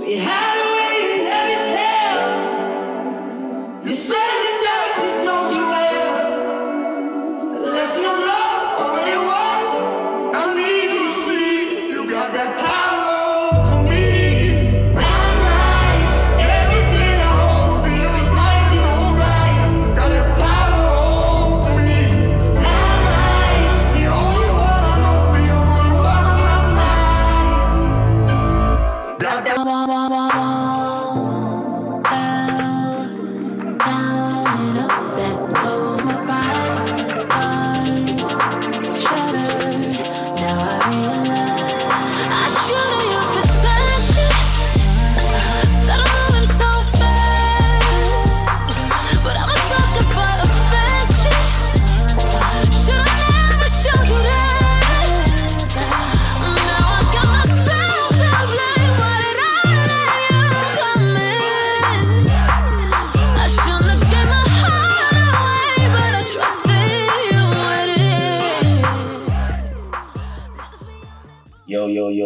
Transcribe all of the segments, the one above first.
We had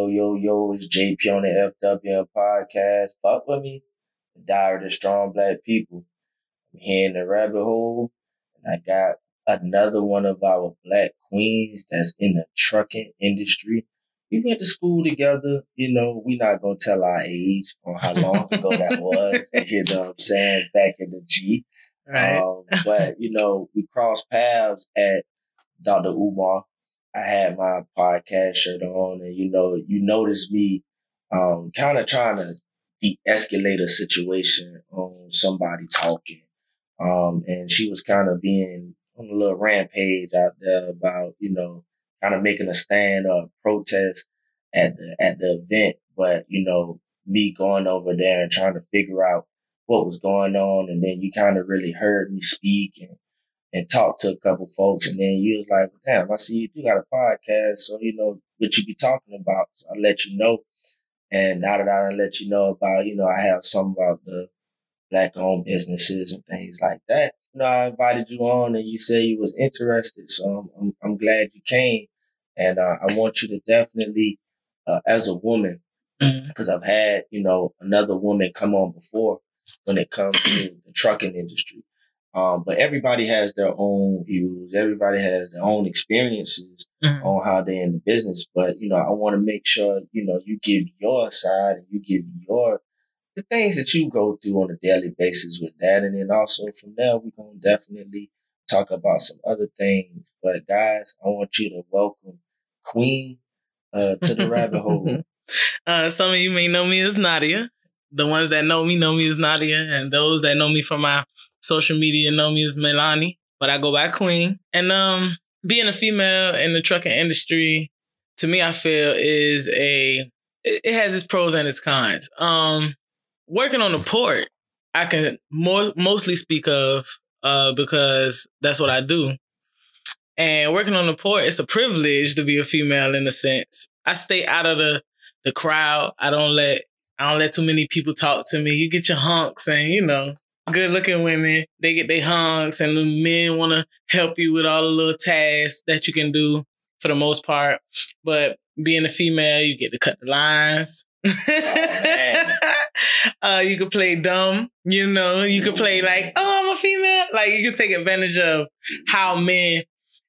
JP on the FWM podcast. Fuck with me. The Diary of Strong Black People. I'm here in the rabbit hole, and I got another one of our black queens that's in the trucking industry. We went to school together. You know, we're not gonna tell our age or how long ago that was. You know what I'm saying? Back in the G. Right. Um, but you know, we crossed paths at Dr. Umar I had my podcast shirt on and you know, you noticed me um kind of trying to de-escalate a situation on somebody talking. Um and she was kind of being on a little rampage out there about, you know, kind of making a stand or protest at the at the event. But, you know, me going over there and trying to figure out what was going on and then you kind of really heard me speak and and talked to a couple folks, and then you was like, "Damn, I see you do got a podcast, so you know what you be talking about." So I let you know, and now that I let you know about, you know, I have some about the black-owned businesses and things like that. You know, I invited you on, and you said you was interested, so I'm I'm, I'm glad you came, and uh, I want you to definitely, uh, as a woman, because mm-hmm. I've had you know another woman come on before when it comes to the trucking industry um, but everybody has their own views. Everybody has their own experiences mm-hmm. on how they're in the business. But, you know, I want to make sure, you know, you give your side and you give your, the things that you go through on a daily basis with that. And then also from there, we're going to definitely talk about some other things. But guys, I want you to welcome Queen, uh, to the rabbit hole. Uh, some of you may know me as Nadia. The ones that know me know me as Nadia, and those that know me from my social media know me as Milani, but I go by Queen. And um, being a female in the trucking industry, to me, I feel is a it has its pros and its cons. Um, working on the port, I can more mostly speak of uh, because that's what I do. And working on the port, it's a privilege to be a female in a sense. I stay out of the the crowd. I don't let I don't let too many people talk to me. You get your hunks and you know, good looking women, they get their hunks, and the men want to help you with all the little tasks that you can do for the most part. But being a female, you get to cut the lines. Oh, uh, you can play dumb, you know, you can play like, oh, I'm a female. Like you can take advantage of how men,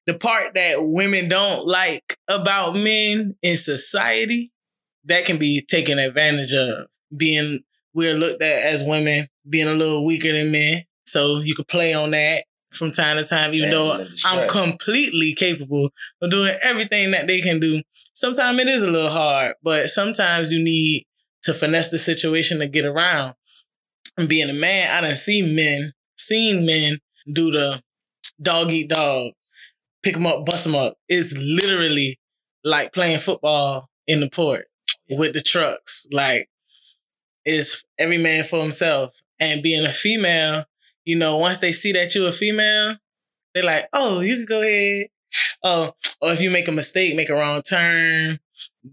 the part that women don't like about men in society, that can be taken advantage of. Being we're looked at as women being a little weaker than men. So you could play on that from time to time, even though I'm completely capable of doing everything that they can do. Sometimes it is a little hard, but sometimes you need to finesse the situation to get around. And being a man, I done seen men, seen men do the dog eat dog, pick them up, bust them up. It's literally like playing football in the port with the trucks. Like it's every man for himself. And being a female, you know, once they see that you're a female, they're like, oh, you can go ahead. Oh, or if you make a mistake, make a wrong turn,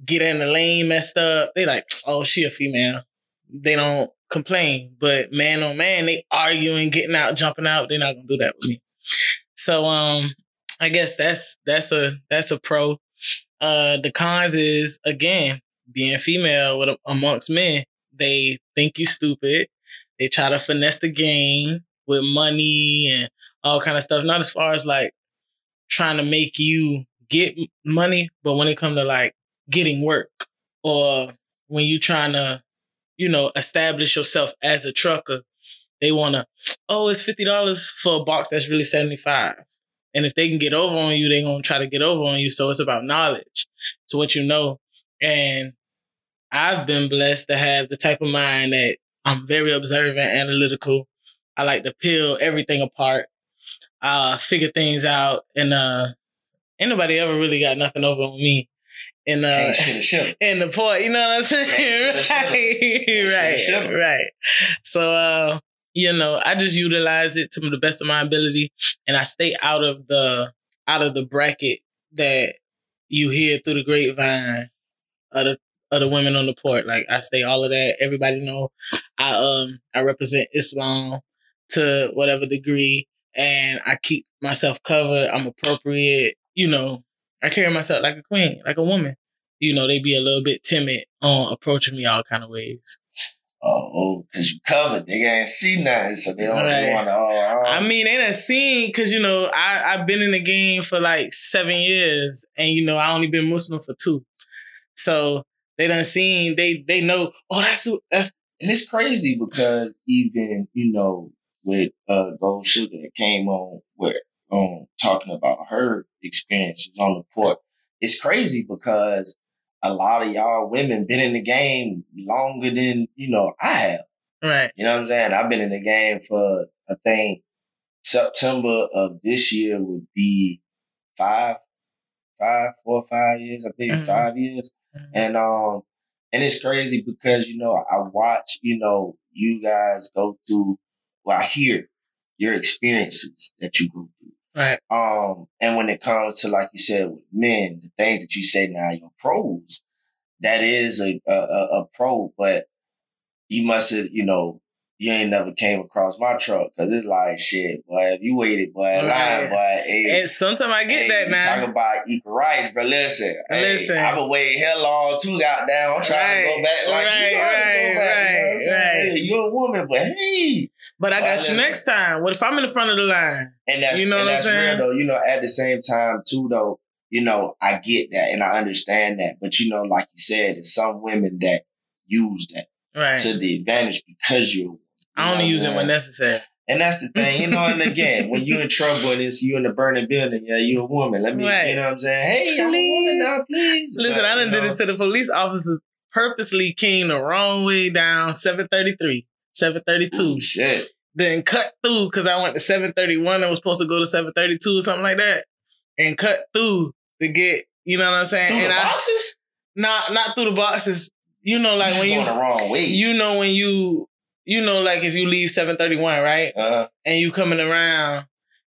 get in the lane messed up, they like, oh, she a female. They don't complain. But man on man, they arguing, getting out, jumping out. They're not gonna do that with me. So um, I guess that's that's a that's a pro. Uh, the cons is again being female with amongst men they think you stupid. They try to finesse the game with money and all kind of stuff. Not as far as like trying to make you get money, but when it comes to like getting work or when you trying to, you know, establish yourself as a trucker, they want to, oh, it's $50 for a box that's really 75 And if they can get over on you, they're going to try to get over on you. So it's about knowledge. It's what you know. And I've been blessed to have the type of mind that I'm very observant, analytical. I like to peel everything apart, uh, figure things out, and uh, ain't nobody ever really got nothing over on me. In uh, in the port, you know what I'm saying? right, right, right. So, uh, you know, I just utilize it to the best of my ability, and I stay out of the out of the bracket that you hear through the grapevine of the of the women on the port. Like I say all of that. Everybody know I um I represent Islam to whatever degree, and I keep myself covered. I'm appropriate. You know, I carry myself like a queen, like a woman. You know, they be a little bit timid on approaching me all kind of ways. Oh, because you covered. They ain't see nothing, so they don't right. want to. Oh, oh, I mean, they done seen because you know I I've been in the game for like seven years, and you know I only been Muslim for two, so they done seen they they know. Oh, that's that's and it's crazy because even you know with uh Gold Sugar that came on where um talking about her experiences on the court. It's crazy because a lot of y'all women been in the game longer than you know I have. Right. You know what I'm saying? I've been in the game for I think September of this year would be five, five, four, five years. I think mm-hmm. five years. Mm-hmm. And um, and it's crazy because you know I watch you know you guys go through. Well, I hear your experiences that you go through. Right. Um, and when it comes to like you said with men, the things that you say now, your pros, that is a a, a pro, but you must have you know you ain't never came across my truck because it's like shit, boy. If you waited, boy, right. line, boy. Hey, and sometimes I get hey, that now. Talk about equal rights, but listen, listen. Hey, I've been waiting hell long too. Goddamn, I'm trying right. to go back like right, you right, go back. Right, you know right. You're a woman, but hey. But I got you next time. What if I'm in the front of the line? And that's you know and what that's I'm saying? real though. You know, at the same time too though. You know, I get that and I understand that. But you know, like you said, there's some women that use that right. to the advantage because you're I only use it when necessary. And that's the thing, you know, and again, when you're in trouble and it's you in the burning building, yeah, you're a woman. Let me, right. you know what I'm saying? Hey, please. I'm a woman now, please. Listen, but, I done did know. it to the police officers purposely came the wrong way down 733, 732. Ooh, shit. Then cut through because I went to 731 I was supposed to go to 732 or something like that. And cut through to get, you know what I'm saying? Through and the I, boxes? Not not through the boxes. You know, like when you when you the wrong way. You know when you you know, like if you leave 731, right? Uh-huh. And you coming around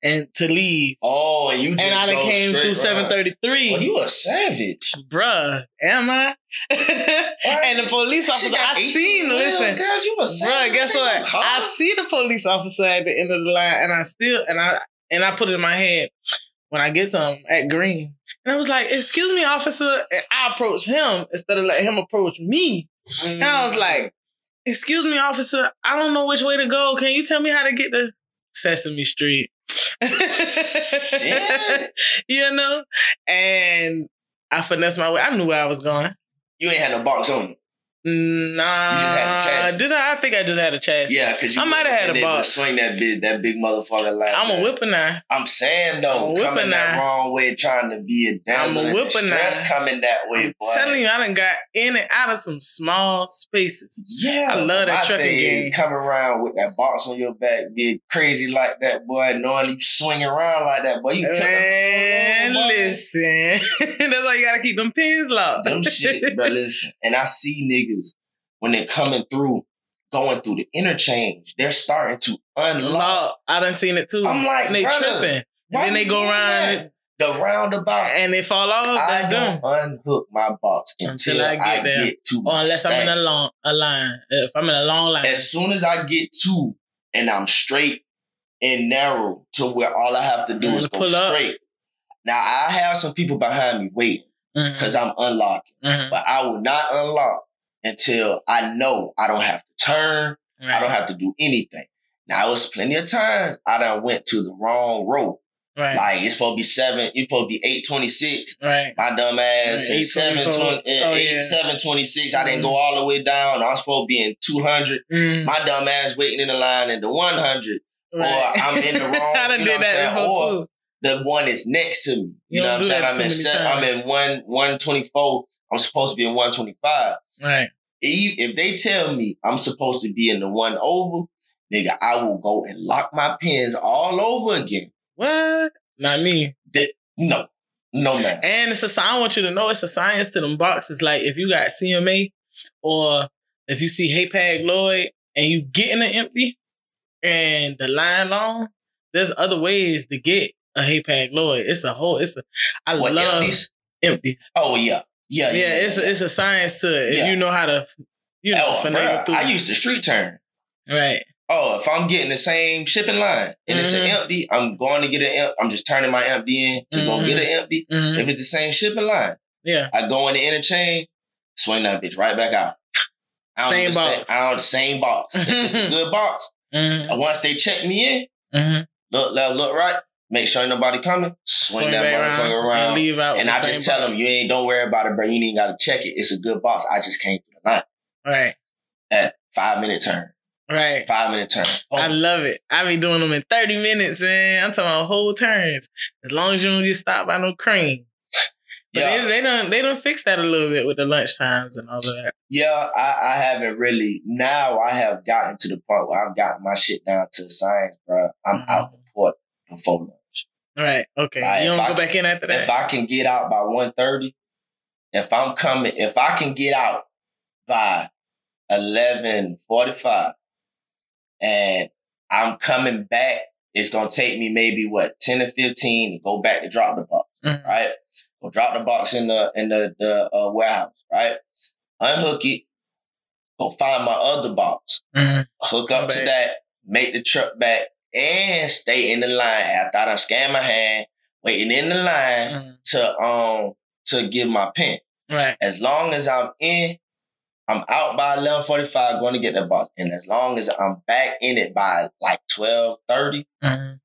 and to leave. Oh, and you and I done came through 733. Well, you a savage. Bruh, am I? and the police officer, I seen, listen. Girls, you a savage. Bruh, guess what? I see the police officer at the end of the line and I still, and I, and I put it in my head when I get to him at Green. And I was like, excuse me, officer. And I approached him instead of letting him approach me. Mm. And I was like, Excuse me, officer. I don't know which way to go. Can you tell me how to get to Sesame Street? you know? And I finessed my way. I knew where I was going. You ain't had no box on you. Nah, you just had a. Did I? I think I just had a chance. Yeah, because I might have had a box. Swing that big, that big motherfucker like. I'm a whipper now. I'm saying though, I'm coming that wrong way, trying to be a dancer. I'm a whipper now. coming that way. I'm boy. telling you, I done got in and out of some small spaces. Yeah, I love that trucking game. Come around with that box on your back, be crazy like that, boy. Knowing you swing around like that, boy. You man, listen. That's why you gotta keep them pins locked. Them shit, bro. Listen, and I see niggas when they're coming through, going through the interchange, they're starting to unlock. I done seen it too. I'm like, and they tripping. And then they go around the roundabout and they fall off. I don't unhook my box until, until I, get, I there. get to or unless stack. I'm in a long a line. If I'm in a long line. As soon as I get to and I'm straight and narrow to where all I have to do mm-hmm. is go straight. Up. Now I have some people behind me waiting because mm-hmm. I'm unlocking, mm-hmm. but I will not unlock until I know I don't have to turn. Right. I don't have to do anything. Now, it was plenty of times I done went to the wrong road. right. Like, it's supposed to be seven, it's supposed to be 826. right. My dumb ass Right, 720, 824. Oh, eight- yeah. 726. I didn't Mhm. go all the way down. I was supposed to be in 200. Mm, My dumb ass waiting in the line in the 100. right. I'm in the wrong- I done you know did that Or- too. The one is next to me. You, You know what I'm saying? I'm in, many se- I'm in one, 124. I'm supposed to be in 125. Right. If they tell me I'm supposed to be in the one over, nigga, I will go and lock my pins all over again. What? Not me. No, no, man. And it's a sign. I want you to know it's a science to them boxes. Like if you got CMA or if you see Hapag Lloyd and you get in an empty and the line long, there's other ways to get a Hapag Lloyd. It's a whole. It's a. I What love empties? empties. Oh yeah, yeah, Yeah, it's a, it's a science to it. If Yeah. you know how to, you know, oh, through. I used to street turn. right. Oh, if I'm getting the same shipping line and it's an Mhm. empty, I'm going to get an empty. I'm just turning my empty in to go Mhm. get an empty. Mhm. If it's the same shipping line, Yeah. I go in the interchange, swing that bitch right back out. I don't Same understand- box. I don't same box. if it's a good box, Mm-hmm. once they check me in, Mm-hmm. look left, look right, make sure nobody coming, swing, that motherfucker around. and leave out. And I just tell them, you ain't, don't worry about it, bro. You ain't got to check it. It's a good box. I just came through the line Right. at five minute turn, Right. five minute turn. I love it. I be doing them in 30 minutes, man. I'm talking about whole turns. As long as you don't get stopped by no crane. But yeah, they, they don't they don't fix that a little bit with the lunch times and all of that. yeah. I, I haven't really. Now I have gotten to the point where I've gotten my shit down to science, bro. I'm Mm-hmm. out before lunch. Right. Okay. Like, you don't I- go back in after that. If? I can get out by 1.30, if I'm coming, if I can get out by eleven forty five, and I'm coming back, it's gonna take me maybe what ten or fifteen to go back to drop the box, Mhm. right? Go drop the box in the in the the uh, warehouse, right? Unhook it, go find my other box, Mhm. hook up to that, make the truck back, and stay in the line after I done scan my hand, waiting in the line Mhm. to um to give my pen. Right. As long as I'm in, I'm out by eleven forty five going to get the box. And as long as I'm back in it by like twelve thirty, Mhm.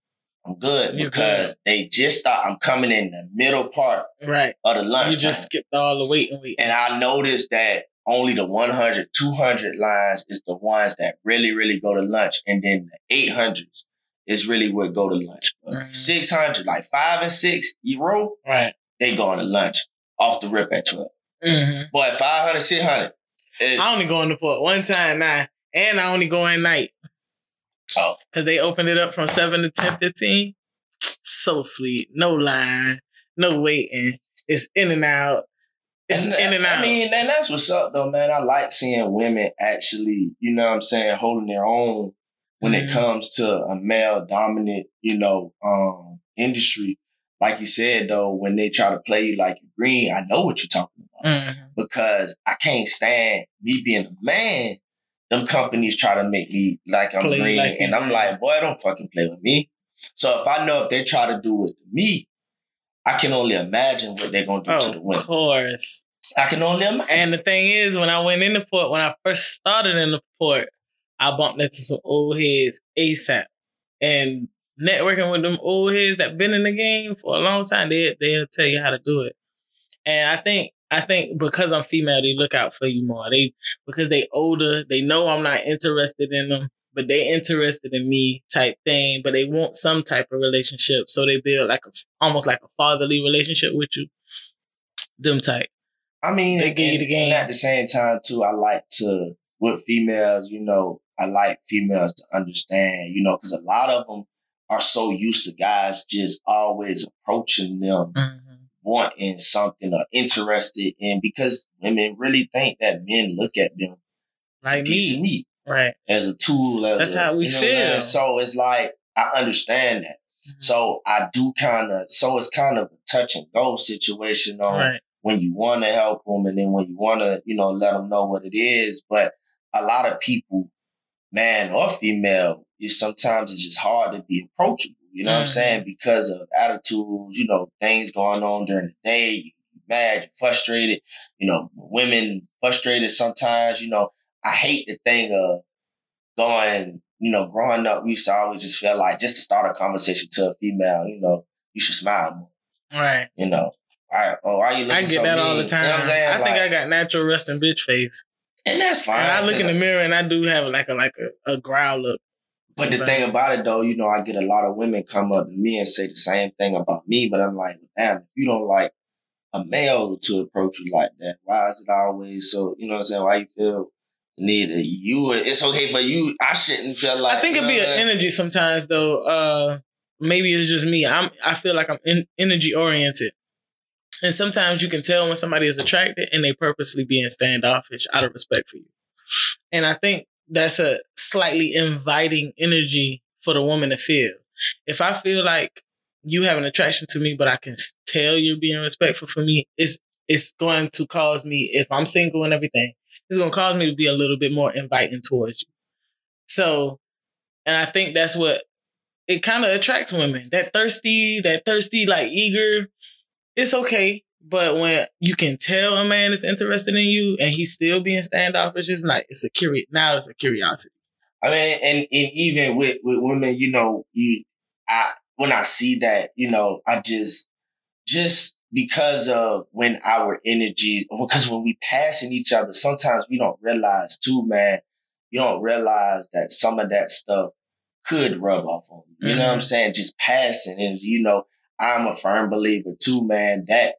I'm good You're because they just thought I'm coming in the middle part Right. of the lunch You just skipped all the wait and wait. and I noticed that only the 100, 200 lines is the ones that really, really go to lunch. And then the 800s is really what go to lunch. But Mhm. 600, like five and six, you roll, Right. they going to lunch off the rip at 12. hmm Boy, 500, 600. it- I only go in the port one time now. And I only go in night. Oh. Cause they opened it up from seven to ten fifteen. So sweet. No line. No waiting. It's in and out. It's And, in and out. I mean, and that's what's up though, man. I like seeing women actually, you know what I'm saying, holding their own when Mhm. it comes to a male dominant, you know, um, industry. Like you said though, when they try to play you like you're green, I know what you're talking about Mhm. because I can't stand me being a man. Them companies try to make me like I'm Play green, like and I'm like, boy, don't fucking play with me. So if I know if they try to do it to me, I can only imagine what they're gonna do to the women. of course. I can only imagine. And the thing is, when I went in the port, when I first started in the port, I bumped into some old heads ASAP. And networking with them old heads that been in the game for a long time, they they'll tell you how to do it. And I think I think because I'm female, they look out for you more. They because they older, they know I'm not interested in them, but they interested in me type thing. But they want some type of relationship, so they build like a almost like a fatherly relationship with you. Them type. I mean, They give you the game. and at the same time too, I like to with females. You know, I like females to understand. You know, because a lot of them are so used to guys just always approaching them, wanting something or interested in. Because women really think that men look at them Like me. meat, Right. as a tool. As That's a- how we you know what I'm feel. So it's like I understand that. Mm-hmm. So I do kind of. So it's kind of a touch and go situation on Right. when you want to help them and then when you want to, you know, let them know what it is. But a lot of people, man or female, you sometimes it's just hard to be approachable. You know what I'm Mhm. saying? Because of attitudes, you know, things going on during the day. You mad, you're frustrated. You know, women frustrated sometimes. You know, I hate the thing of going. You know, growing up, we used to always just feel like just to start a conversation to a female. You know, you should smile more. Right. You know, I, oh, why you looking I get so that all the time. You know? I think I got natural resting bitch face. And that's fine. And I look in the mirror and I do have like a like a, a growl look. But the thing about it though, you know, I get a lot of women come up to me and say the same thing about me, but I'm like, damn, if you don't like a male to approach you like that, why is it always so, you know what I'm saying? Why you feel the need that you, it's okay for you. I shouldn't feel like, I think it'd be an energy sometimes though. Uh maybe it's just me. I'm I feel like I'm in, energy oriented. And sometimes you can tell when somebody is attracted and they purposely being standoffish out of respect for you. And I think that's a slightly inviting energy for the woman to feel. If I feel like you have an attraction to me, but I can tell you're being respectful for me, it's it's going to cause me, if I'm single and everything, it's going to cause me to be a little bit more inviting towards you. So, and I think that's what it kind of attracts women. That thirsty, that thirsty, like eager. It's okay, but when you can tell a man is interested in you and he's still being standoffish, it's like it's a curi. Now it's a curiosity. I mean, and, and even with, with women, you know, you, I, when I see that, you know, I just, just because of when our energies, because when we passing each other, sometimes we don't realize too, man, you don't realize that some of that stuff could rub off on you. You know what I'm Mhm. saying? Just passing. And, you know, I'm a firm believer too, man, that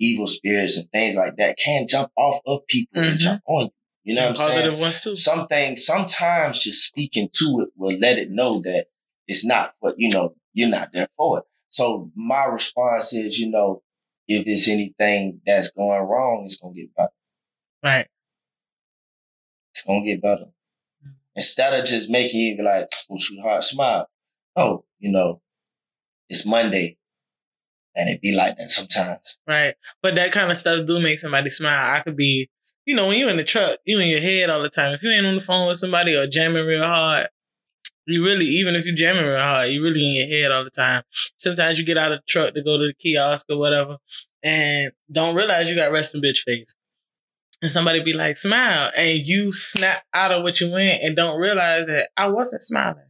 evil spirits and things like that can jump off of people and Mhm. jump on you. You know what I'm saying? Positive ones too. some things, sometimes just speaking to it will let it know that it's not what, you know, you're not there for it. So my response is, you know, if it's anything that's going wrong, it's going to get better. Right. It's going to get better. Instead of just making it like, oh, sweetheart, smile. Oh, you know, it's Monday. And it be like that sometimes. Right. But that kind of stuff do make somebody smile. I could be, you know, when you in the truck, you in your head all the time. If you ain't on the phone with somebody or jamming real hard, you really, even if you jamming real hard, you really in your head all the time. Sometimes you get out of the truck to go to the kiosk or whatever and don't realize you got resting bitch face. And somebody be like, smile. And you snap out of what you in and don't realize that I wasn't smiling.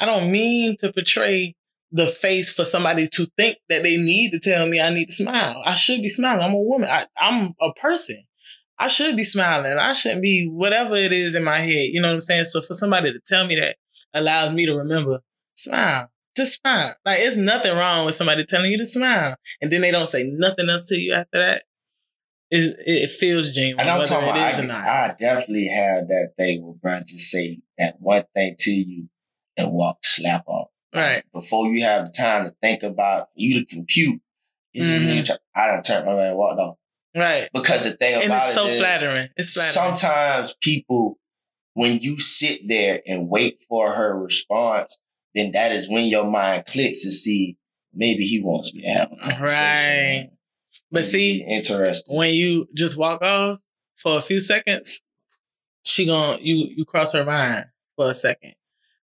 I don't mean to portray the face for somebody to think that they need to tell me I need to smile. I should be smiling. I'm a woman. I, I'm a person. I should be smiling. I shouldn't be whatever it is in my head. You know what I'm saying? So for somebody to tell me that allows me to remember, smile. Just smile. Like it's nothing wrong with somebody telling you to smile. And then they don't say nothing else to you after that. It's, it, feels genuine, And I'm talking about, is I, or not. I definitely have that thing where Brian just say that one thing to you and walk slap off. Right. Before you have time to think about, for you to compute, this is Mhm. me try- I done turned my man and walked off. Right. Because the thing And about it's so it is, flattering. It's flattering. sometimes people, when you sit there and wait for her response, then that is when your mind clicks to see maybe he wants me to have a conversation. Right. But It'd see, interesting. when you just walk off for a few seconds, she gon' you you cross her mind for a second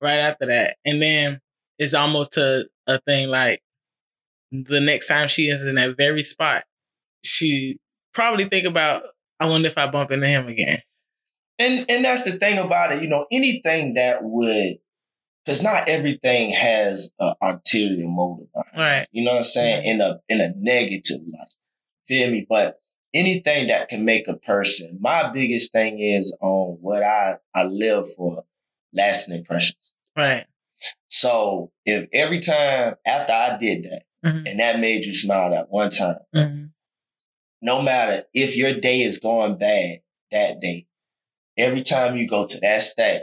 right after that, and then it's almost to a thing like the next time she is in that very spot, she probably think about I wonder if I bump into him again. And and that's the thing about it, you know, anything that would because not everything has an ulterior motive. Right. You know what I'm saying? In a in a negative light. Feel me? But anything that can make a person, my biggest thing is on what I, I live for lasting impressions. Right. So if every time after I did that Mhm. and that made you smile that one time, Mhm. no matter if your day is going bad that day, every time you go to that stack,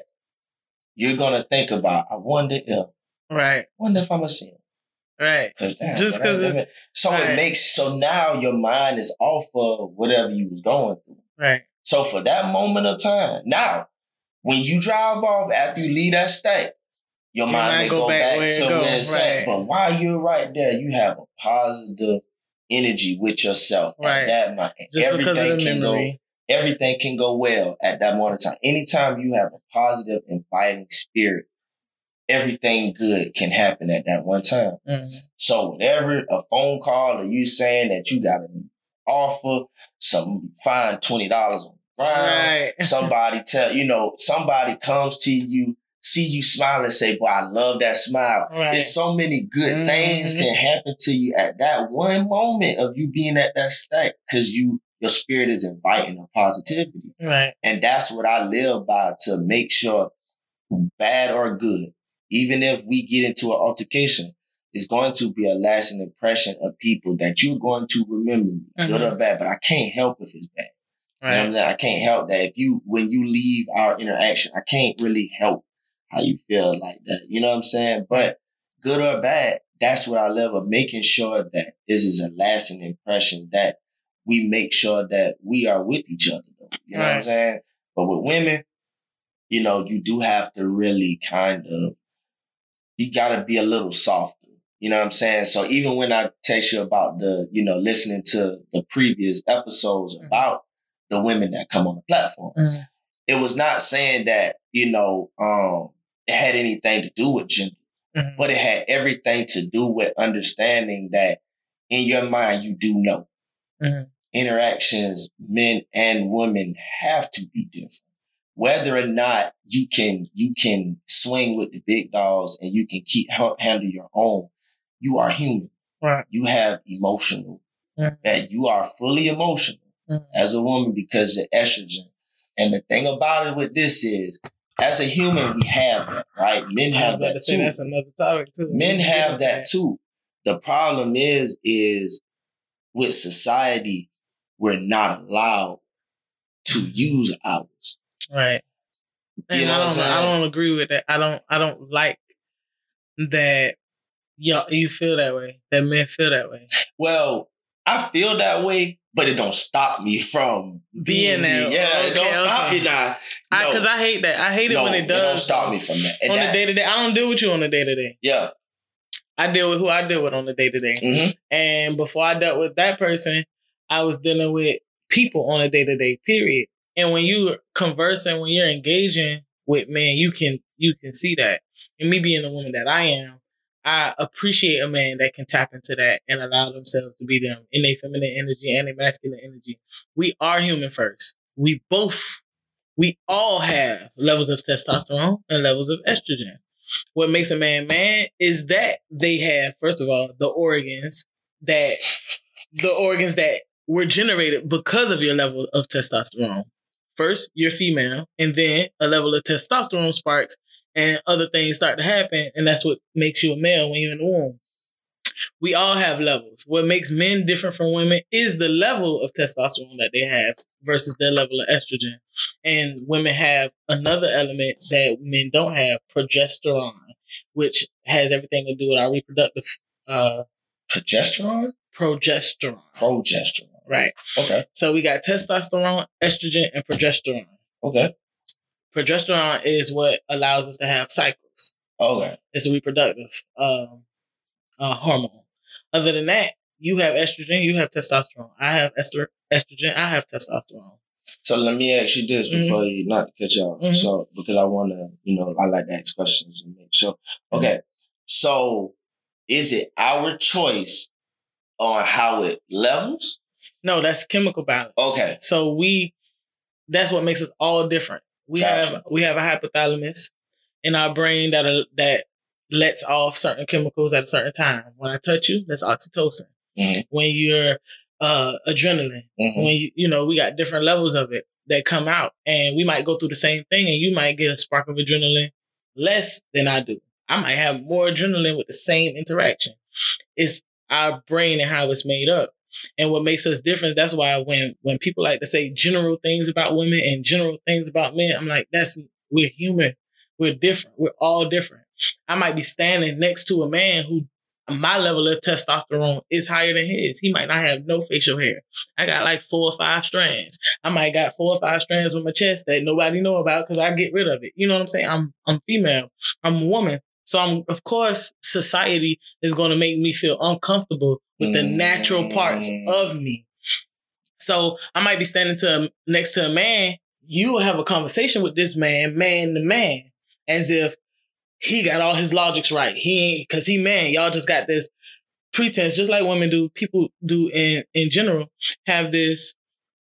you're gonna think about, I wonder if, Right. wonder if I'm see him. Right. Cause damn, Just 'cause it- so right. it makes so now your mind is off of whatever you was going through. Right. So for that moment of time, now when you drive off after you leave that state, your mind mind may go go back back, where it to go, where it's right. at. But while you're right there, you have a positive energy with yourself Right. at that moment. Just Everything can go everything can go well at that moment of time. Anytime you have a positive, inviting spirit, everything good can happen at that one time. Mhm. So whatever a phone call or you saying that you got an offer, some fine twenty dollars on ground. Right. Somebody tell you know, somebody comes to you, see you smile and say, Boy, I love that smile. Right. There's so many good Mhm. things can happen to you at that one moment of you being at that state because you your spirit is inviting a positivity. Right. And that's what I live by to make sure, bad or good, even if we get into an altercation, it's going to be a lasting impression of people that you're going to remember, me, good or bad. But I can't help if it's bad. You know what I'm saying? I can't help that. If you, when you leave our interaction, I can't really help how you feel like that. You know what I'm saying? But good or bad, that's what I live of making sure that this is a lasting impression that we make sure that we are with each other. Though, you know what I'm saying? But with women, you know, you do have to really kind of, you got to be a little softer. You know what I'm saying? So even when I text you about the, you know, listening to the previous episodes Mhm. about the women that come on the platform, Mhm. it was not saying that, you know, um, had anything to do with gender, Mhm. but it had everything to do with understanding that in your mind, you do know Mhm. interactions, men and women have to be different. Whether or not you can, you can swing with the big dogs and you can keep ha- handle your own. You are human. Right. You have emotional, Mhm. that you are fully emotional Mhm. as a woman because of estrogen. And the thing about it with this is, as a human, we have that, right? Men have that to too. that's another topic too. Men We can get have that too. The problem is, is with society, we're not allowed to use ours. Right. And You know I don't I don't agree with that. I don't I don't like that y'all you feel that way. That men feel that way. Well, I feel that way, but it don't stop me from Being being there. Yeah, it don't stop me now. I No. cause I hate that. I hate it no, when it does. It don't stop me from that. And on that- the day to day. I don't deal with you on the day to day. yeah. I deal with who I deal with on the day to day. And before I dealt with that person, I was dealing with people on a day to day period. And when you conversing, when you're engaging with men, you can you can see that. And me being the woman that I am, I appreciate a man that can tap into that and allow themselves to be them in their feminine energy and their masculine energy. We are human first. We both, we all have levels of testosterone and levels of estrogen. What makes a man man is that they have, first of all, the organs that the organs that were generated because of your level of testosterone. First, you're female, and then a level of testosterone sparks, and other things start to happen, and that's what makes you a male when you're in the womb. We all have levels. What makes men different from women is the level of testosterone that they have versus their level of estrogen. And women have another element that men don't have, progesterone, which has everything to do with our reproductive uh Progesterone? progesterone. Progesterone. Right. Okay. So we got testosterone, estrogen, and progesterone. Okay. Progesterone is what allows us to have cycles. Okay. It's a reproductive um, uh, hormone. Other than that, you have estrogen, you have testosterone. I have ester- estrogen, I have testosterone. So let me ask you this Mhm. before you not cut you off. Mhm. So because I want to, you know, I like to ask questions and make sure. Okay. So is it our choice on how it levels? No, that's chemical balance. Okay. So we, that's what makes us all different. We Gotcha. have we have a hypothalamus in our brain that are, that lets off certain chemicals at a certain time. When I touch you, that's oxytocin. Mhm. When you're uh, adrenaline, Mhm. when you you know we got different levels of it that come out, and we might go through the same thing, and you might get a spark of adrenaline less than I do. I might have more adrenaline with the same interaction. It's our brain and how it's made up. And what makes us different, that's why when when people like to say general things about women and general things about men, I'm like, that's we're human. We're different. We're all different. I might be standing next to a man who my level of testosterone is higher than his. He might not have no facial hair. I got like four or five strands. I might got four or five strands on my chest that nobody know about because I get rid of it. You know what I'm saying? I'm I'm female. I'm a woman. So I'm of course society is gonna make me feel uncomfortable with the natural parts Mm. of me. So I might be standing to next to a man. You will have a conversation with this man, man to man, as if he got all his logics right. He ain't because he man. Y'all just got this pretense, just like women do, people do in in general, have this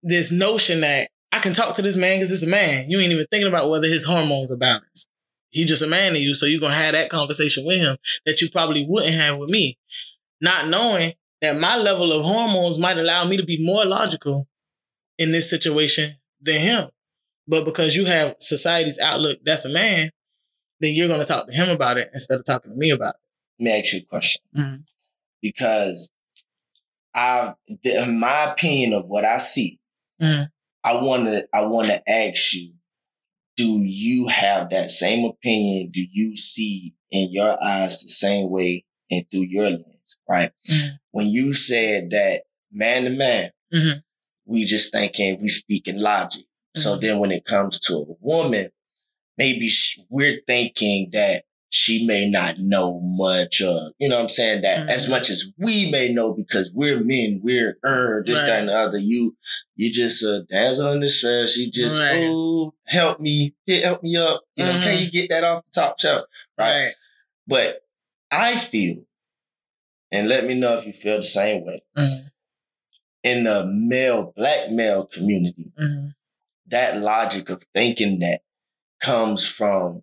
this notion that I can talk to this man because it's a man. You ain't even thinking about whether his hormones are balanced. He's just a man to you, so you're gonna have that conversation with him that you probably wouldn't have with me. Not knowing that my level of hormones might allow me to be more logical in this situation than him. But because you have society's outlook, that's a man, then you're gonna talk to him about it instead of talking to me about it. Let me ask you a question. Mm-hmm. Because I, in my opinion of what I see, mm-hmm. I want to, I want to ask you, do you have that same opinion? Do you see in your eyes the same way and through your lens, right? Mm-hmm. When you said that man to man, mm-hmm. we just thinking we speaking logic. Mm-hmm. So then when it comes to a woman, maybe we're thinking that she may not know much or, you know what I'm saying? That mm-hmm. as much as we may know because we're men, we're er, this, right. that, and the other. You, you just a dazzle in distress. You just, right. oh, help me, help me up. You mm-hmm. know, can mm-hmm. you get that off the top shelf? Right? right. But I feel, and let me know if you feel the same way. Mm-hmm. In the male, black male community, mm-hmm. that logic of thinking that comes from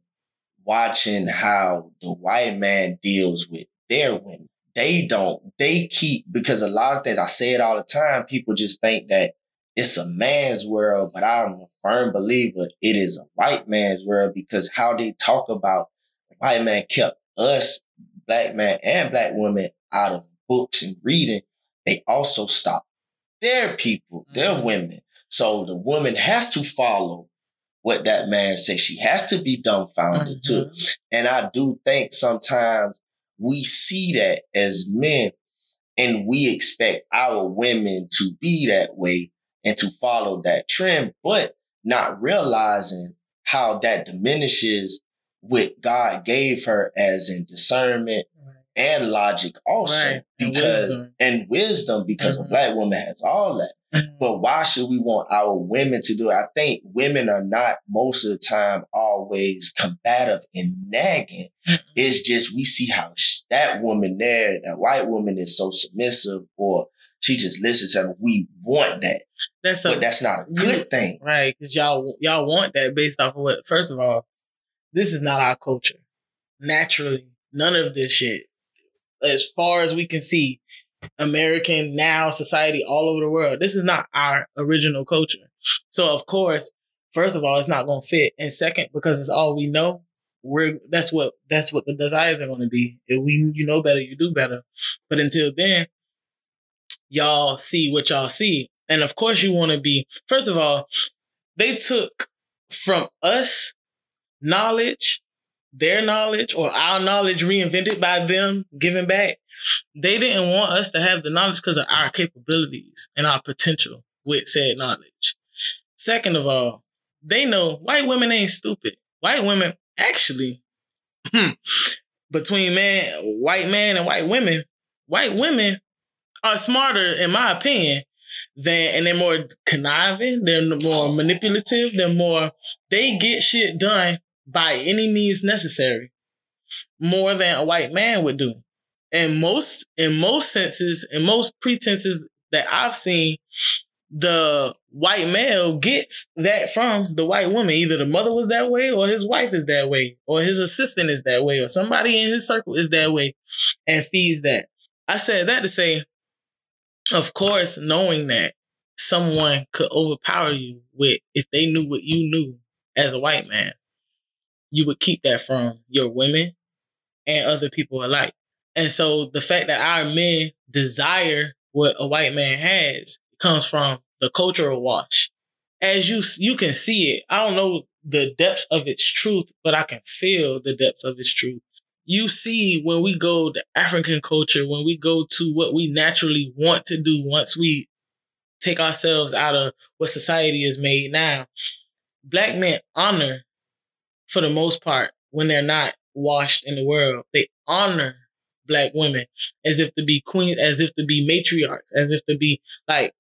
watching how the white man deals with their women. They don't, they keep, because a lot of things, I say it all the time, people just think that it's a man's world, but I'm a firm believer it is a white man's world because how they talk about white man kept us, black man and black women out of books and reading. They also stopped their people, their mm-hmm. women. So the woman has to follow what that man says. She has to be dumbfounded mm-hmm. too. And I do think sometimes we see that as men and we expect our women to be that way and to follow that trend, but not realizing how that diminishes what God gave her as in discernment right. and logic also right. because and wisdom, and wisdom because mm-hmm. a black woman has all that. Mm-hmm. But why should we want our women to do it? I think women are not most of the time always combative and nagging. It's just we see how that woman there, that white woman is so submissive or she just listens to them. We want that. That's a, but that's not a good thing. Right. Cause y'all, y'all want that based off of what, first of all, this is not our culture. Naturally, none of this shit, as far as we can see, American now society all over the world. This is not our original culture. So of course, first of all, it's not going to fit. And second, because it's all we know, we're, that's what, that's what the desires are going to be. If we, you know better, you do better. But until then, y'all see what y'all see. And of course you want to be, first of all, they took from us knowledge their knowledge or our knowledge reinvented by them giving back. They didn't want us to have the knowledge because of our capabilities and our potential with said knowledge. Second of all, they know white women ain't stupid. White women actually, hmm, between man, white man and white women, white women are smarter, in my opinion, than and they're more conniving, they're more manipulative, they're more they get shit done by any means necessary more than a white man would do. And most, in most senses, in most pretenses that I've seen, the white male gets that from the white woman. Either the mother was that way, or his wife is that way, or his assistant is that way, or somebody in his circle is that way and feeds that. I said that to say, of course, knowing that someone could overpower you with if they knew what you knew as a white man you would keep that from your women and other people alike. And so the fact that our men desire what a white man has comes from the cultural wash. As you you can see it. I don't know the depths of its truth, but I can feel the depths of its truth. You see when we go to African culture, when we go to what we naturally want to do once we take ourselves out of what society has made now, black men honor for the most part, when they're not washed in the world, they honor black women as if to be queens, as if to be matriarchs, as if to be like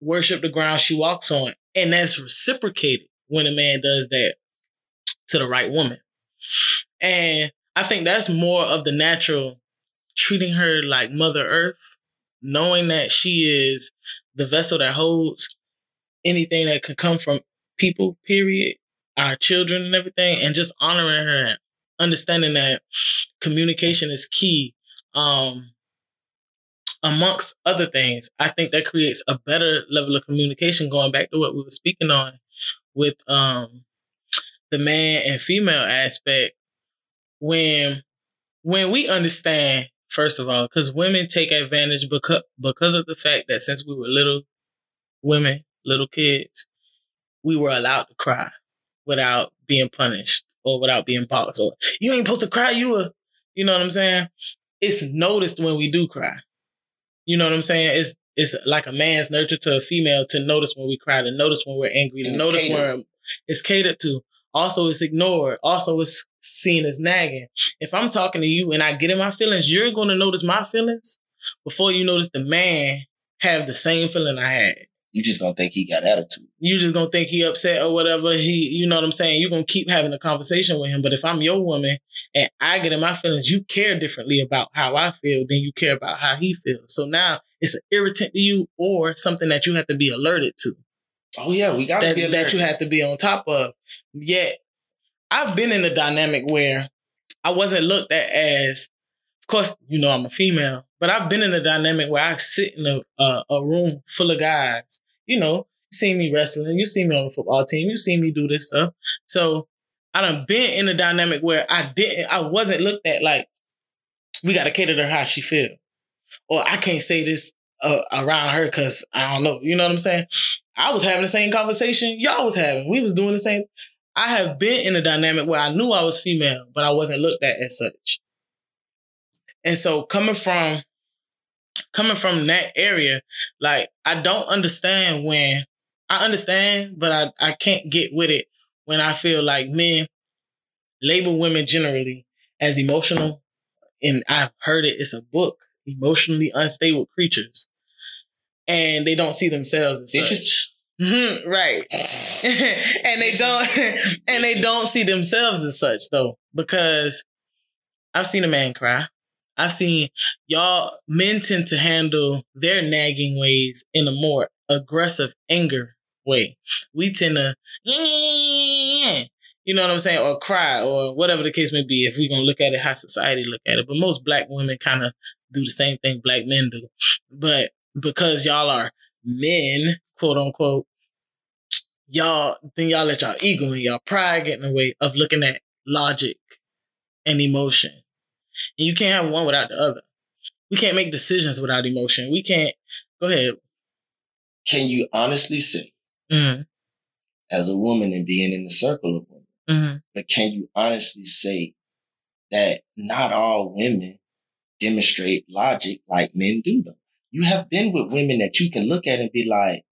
worship the ground she walks on. And that's reciprocated when a man does that to the right woman. And I think that's more of the natural treating her like Mother Earth, knowing that she is the vessel that holds anything that could come from people, period, our children and everything, and just honoring her and understanding that communication is key. Um, amongst other things, I think that creates a better level of communication. Going back to what we were speaking on with um the man and female aspect, when when we understand first of all, because women take advantage because because of the fact that since we were little women, little kids, we were allowed to cry without being punished or without being boxed. Or you ain't supposed to cry, you were, you know what I'm saying? It's noticed when we do cry. You know what I'm saying? It's it's like a man's nurture to a female to notice when we cry, to notice when we're angry, to notice catered. when it's catered to. Also, it's ignored. Also, it's seen as nagging. If I'm talking to you and I get in my feelings, you're going to notice my feelings before you notice the man have the same feeling I had you just gonna think he got attitude. You just gonna think he upset or whatever. He, you know what I'm saying? You're gonna keep having a conversation with him. But if I'm your woman and I get in my feelings, you care differently about how I feel than you care about how he feels. So now it's an irritant to you or something that you have to be alerted to. Oh yeah, we gotta that, that you have to be on top of. Yet I've been in a dynamic where I wasn't looked at as of course, you know I'm a female, but I've been in a dynamic where I sit in a, a, a room full of guys you know, you see me wrestling, you see me on the football team, you see me do this stuff. So I done been in a dynamic where I didn't, I wasn't looked at like we got to cater to how she feel, or I can't say this uh, around her because I don't know. You know what I'm saying? I was having the same conversation y'all was having. We was doing the same. I have been in a dynamic where I knew I was female, but I wasn't looked at as such. And so coming from coming from that area, like I don't understand when I understand, but I, I can't get with it when I feel like men label women generally as emotional. And I've heard it, it's a book, emotionally unstable creatures. And they don't see themselves as such. Mm-hmm, right. and they don't and they don't see themselves as such though. Because I've seen a man cry. I've seen y'all men tend to handle their nagging ways in a more aggressive anger way. We tend to, you know what I'm saying, or cry or whatever the case may be. If we're gonna look at it how society look at it, but most black women kind of do the same thing black men do. But because y'all are men, quote unquote, y'all then y'all let y'all ego and y'all pride get in the way of looking at logic and emotion. And you can't have one without the other. We can't make decisions without emotion. We can't. Go ahead. Can you honestly say, mm-hmm. as a woman and being in the circle of women, mm-hmm. but can you honestly say that not all women demonstrate logic like men do, though? You have been with women that you can look at and be like,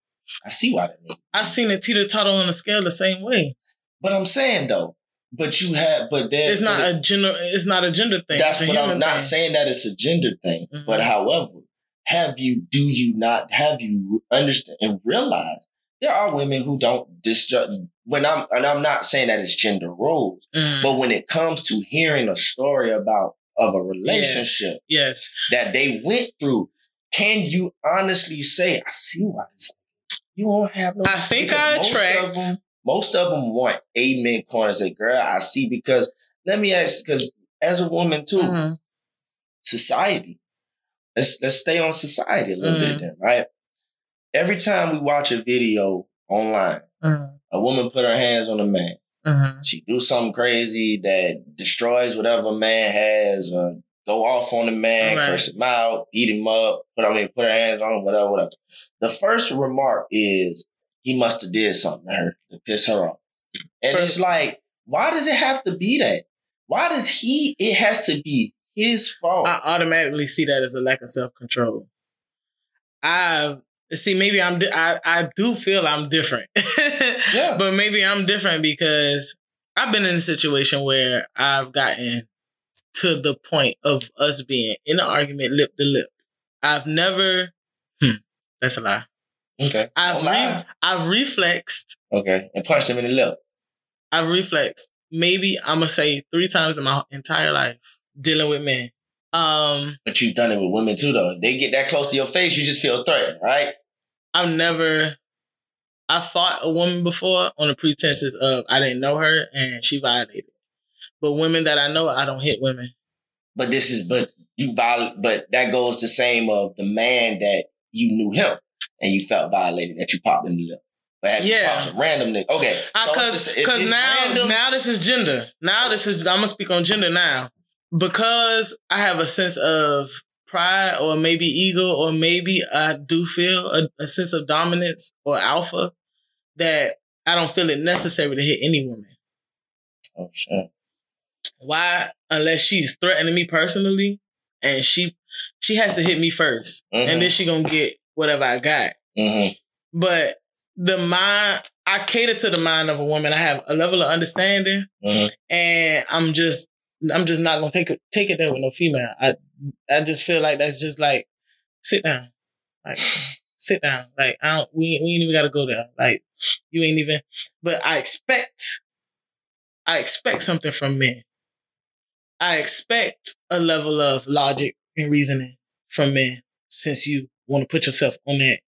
I see why that. I've seen it teeter totter on the scale the same way. But I'm saying though, but you have, but there, it's not a gender. It's not a gender thing. That's what I'm not thing. saying that it's a gender thing. Mm-hmm. But however, have you? Do you not? Have you understand and realize there are women who don't distrust? When I'm and I'm not saying that it's gender roles, mm-hmm. but when it comes to hearing a story about of a relationship, yes, yes. that they went through, can you honestly say, I see why this? You won't have no. I think I attract most of them want a amen corners. Say, girl, I see because let me ask, because as a woman too, mm-hmm. society. Let's let's stay on society a little mm-hmm. bit then, right? Every time we watch a video online, mm-hmm. a woman put her hands on a man. Mm-hmm. She do something crazy that destroys whatever man has, or go off on the man, right. curse him out, beat him up, put I mean put her hands on him, whatever, whatever. The first remark is, he must have did something to her to piss her off. And it's like, why does it have to be that? Why does he? It has to be his fault. I automatically see that as a lack of self control. I see. Maybe I'm. Di- I I do feel I'm different. yeah. But maybe I'm different because I've been in a situation where I've gotten to the point of us being in an argument lip to lip. I've never. Hmm. That's a lie. Okay. I've re- I've reflexed. Okay, and punched him in the lip. I've reflexed. Maybe I'm gonna say three times in my entire life dealing with men. Um, but you've done it with women too, though. They get that close to your face, you just feel threatened, right? I've never. I fought a woman before on the pretenses of I didn't know her and she violated. But women that I know, I don't hit women. But this is, but you violate, but that goes the same of the man that you knew him and you felt violated that you popped in the lip. But had Yeah. you popped some random nigga. Okay. Because so because now random. now this is gender. Now this is I'm gonna speak on gender now because I have a sense of pride or maybe ego or maybe I do feel a, a sense of dominance or alpha that I don't feel it necessary to hit any woman. Oh, shit. Why? Unless she's threatening me personally and she she has to hit me 1st Mhm. and then she gonna get whatever I got. Mhm. But the mind, I cater to the mind of a woman. I have a level of understanding, Mhm. and I'm just, I'm just not gonna take it, take it there with no female. I, I just feel like that's just like, sit down, like, sit down. Like, I don't, we, we ain't even gotta go there. Like, you ain't even. But I expect, I expect something from men. I expect a level of logic and reasoning from men, since you want to put yourself on that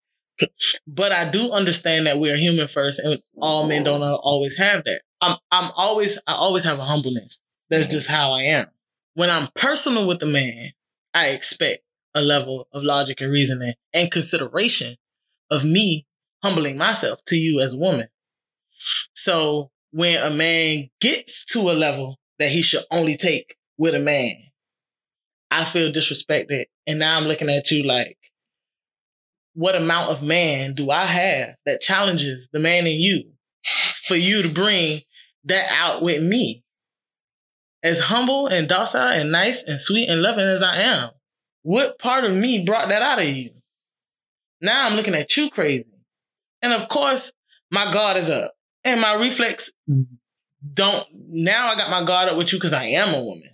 but I do understand that we're human first, and all men don't always have that. I'm I'm always I always have a humbleness. That's just how I am. When I'm personal with a man, I expect a level of logic and reasoning and consideration of me humbling myself to you as a woman. So when a man gets to a level that he should only take with a man, I feel disrespected, and now I'm looking at you like what amount of man do I have that challenges the man in you for you to bring that out with me? As humble and docile and nice and sweet and loving as I am, what part of me brought that out of you? Now I'm looking at you crazy. And of course, my guard is up. And my reflex don't, now I got my guard up with you because I am a woman.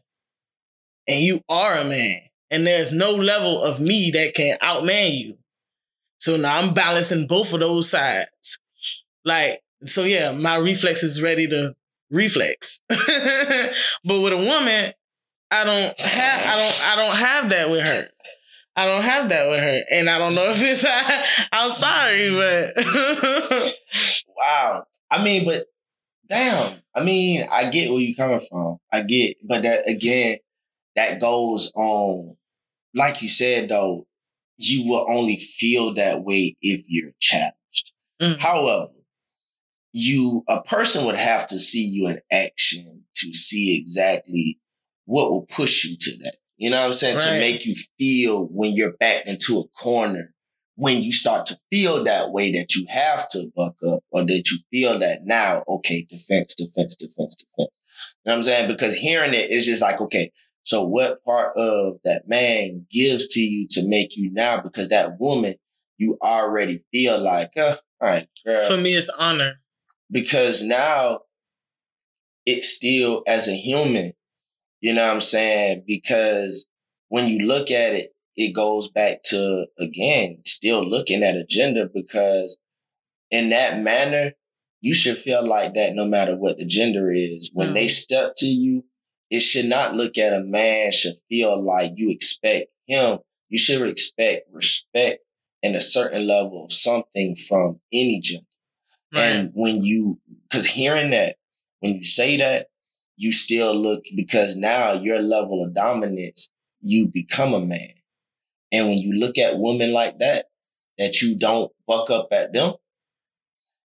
And you are a man. And there's no level of me that can outman you. So now I'm balancing both of those sides. Like, so yeah, my reflex is ready to reflex. but with a woman, I don't have I don't I don't have that with her. I don't have that with her. And I don't know if it's I'm sorry, but Wow. I mean, but damn. I mean, I get where you're coming from. I get, but that again, that goes on. Like you said, though, you will only feel that way if you're challenged. Mm. However, you a person would have to see you in action to see exactly what will push you to that. You know what I'm saying? To make you feel when you're backed into a corner, when you start to feel that way that you have to buck up, or that you feel that now, okay, defense, defense, defense, defense. You know what I'm saying? Because hearing it is just like, okay, so what part of that man gives to you to make you now? Because that woman, you already feel like, uh, all right, girl. for me it's honor. because now it's still as a human, you know what I'm saying? Because when you look at it, it goes back to again, still looking at a gender because in that manner, you should feel like that no matter what the gender is. When Mm. they step to you, it should not look at a man should feel like you expect him. You should expect respect and a certain level of something from any gender. And when you, cause hearing that, when you say that, you still look, because now your level of dominance, you become a man. And when you look at women like that, that you don't buck up at them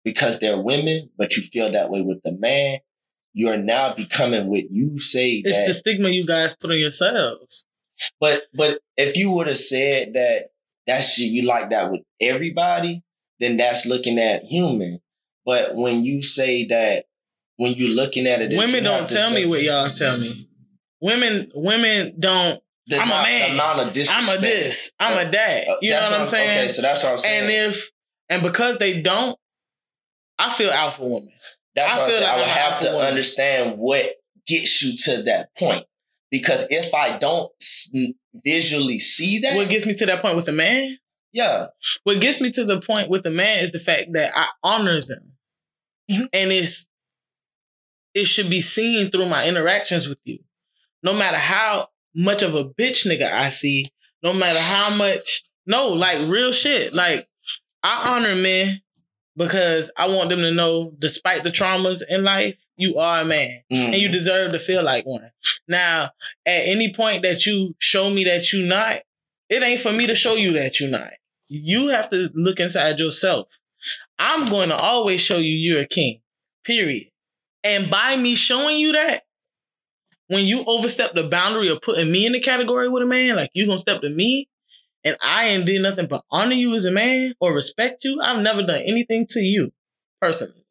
because they're women, but you feel that way with the man, you're now becoming what you say it's that the stigma you guys put on yourselves. but but if you would have said that that's you like that with everybody, then that's looking at human. But when you say that when you're looking at it, Women don't tell say- me what y'all tell me. Women women don't the I'm a man. Amount of I'm disrespect. a this, I'm a that. Uh, You know that's what I'm saying? Okay, so that's what I'm saying. And if and because they don't, I feel alpha woman. That's I what I'm feel saying. like I would I'm have to woman. understand what gets you to that point. Because if I don't visually see that, What gets me to that point with a man? yeah, What gets me to the point with a man is the fact that I honor them. Mhm. And it's it should be seen through my interactions with you. No matter how much of a bitch nigga I see, no matter how much, no, like real shit. Like I honor men because I want them to know, despite the traumas in life, you are a man Mm. and you deserve to feel like one. Now, at any point that you show me that you're not, it ain't for me to show you that you're not. You have to look inside yourself. I'm going to always show you you're a king. Period. And by me showing you that, when you overstep the boundary of putting me in the category with a man, like you gonna step to me, and I ain't did nothing but honor you as a man or respect you, I've never done anything to you personally.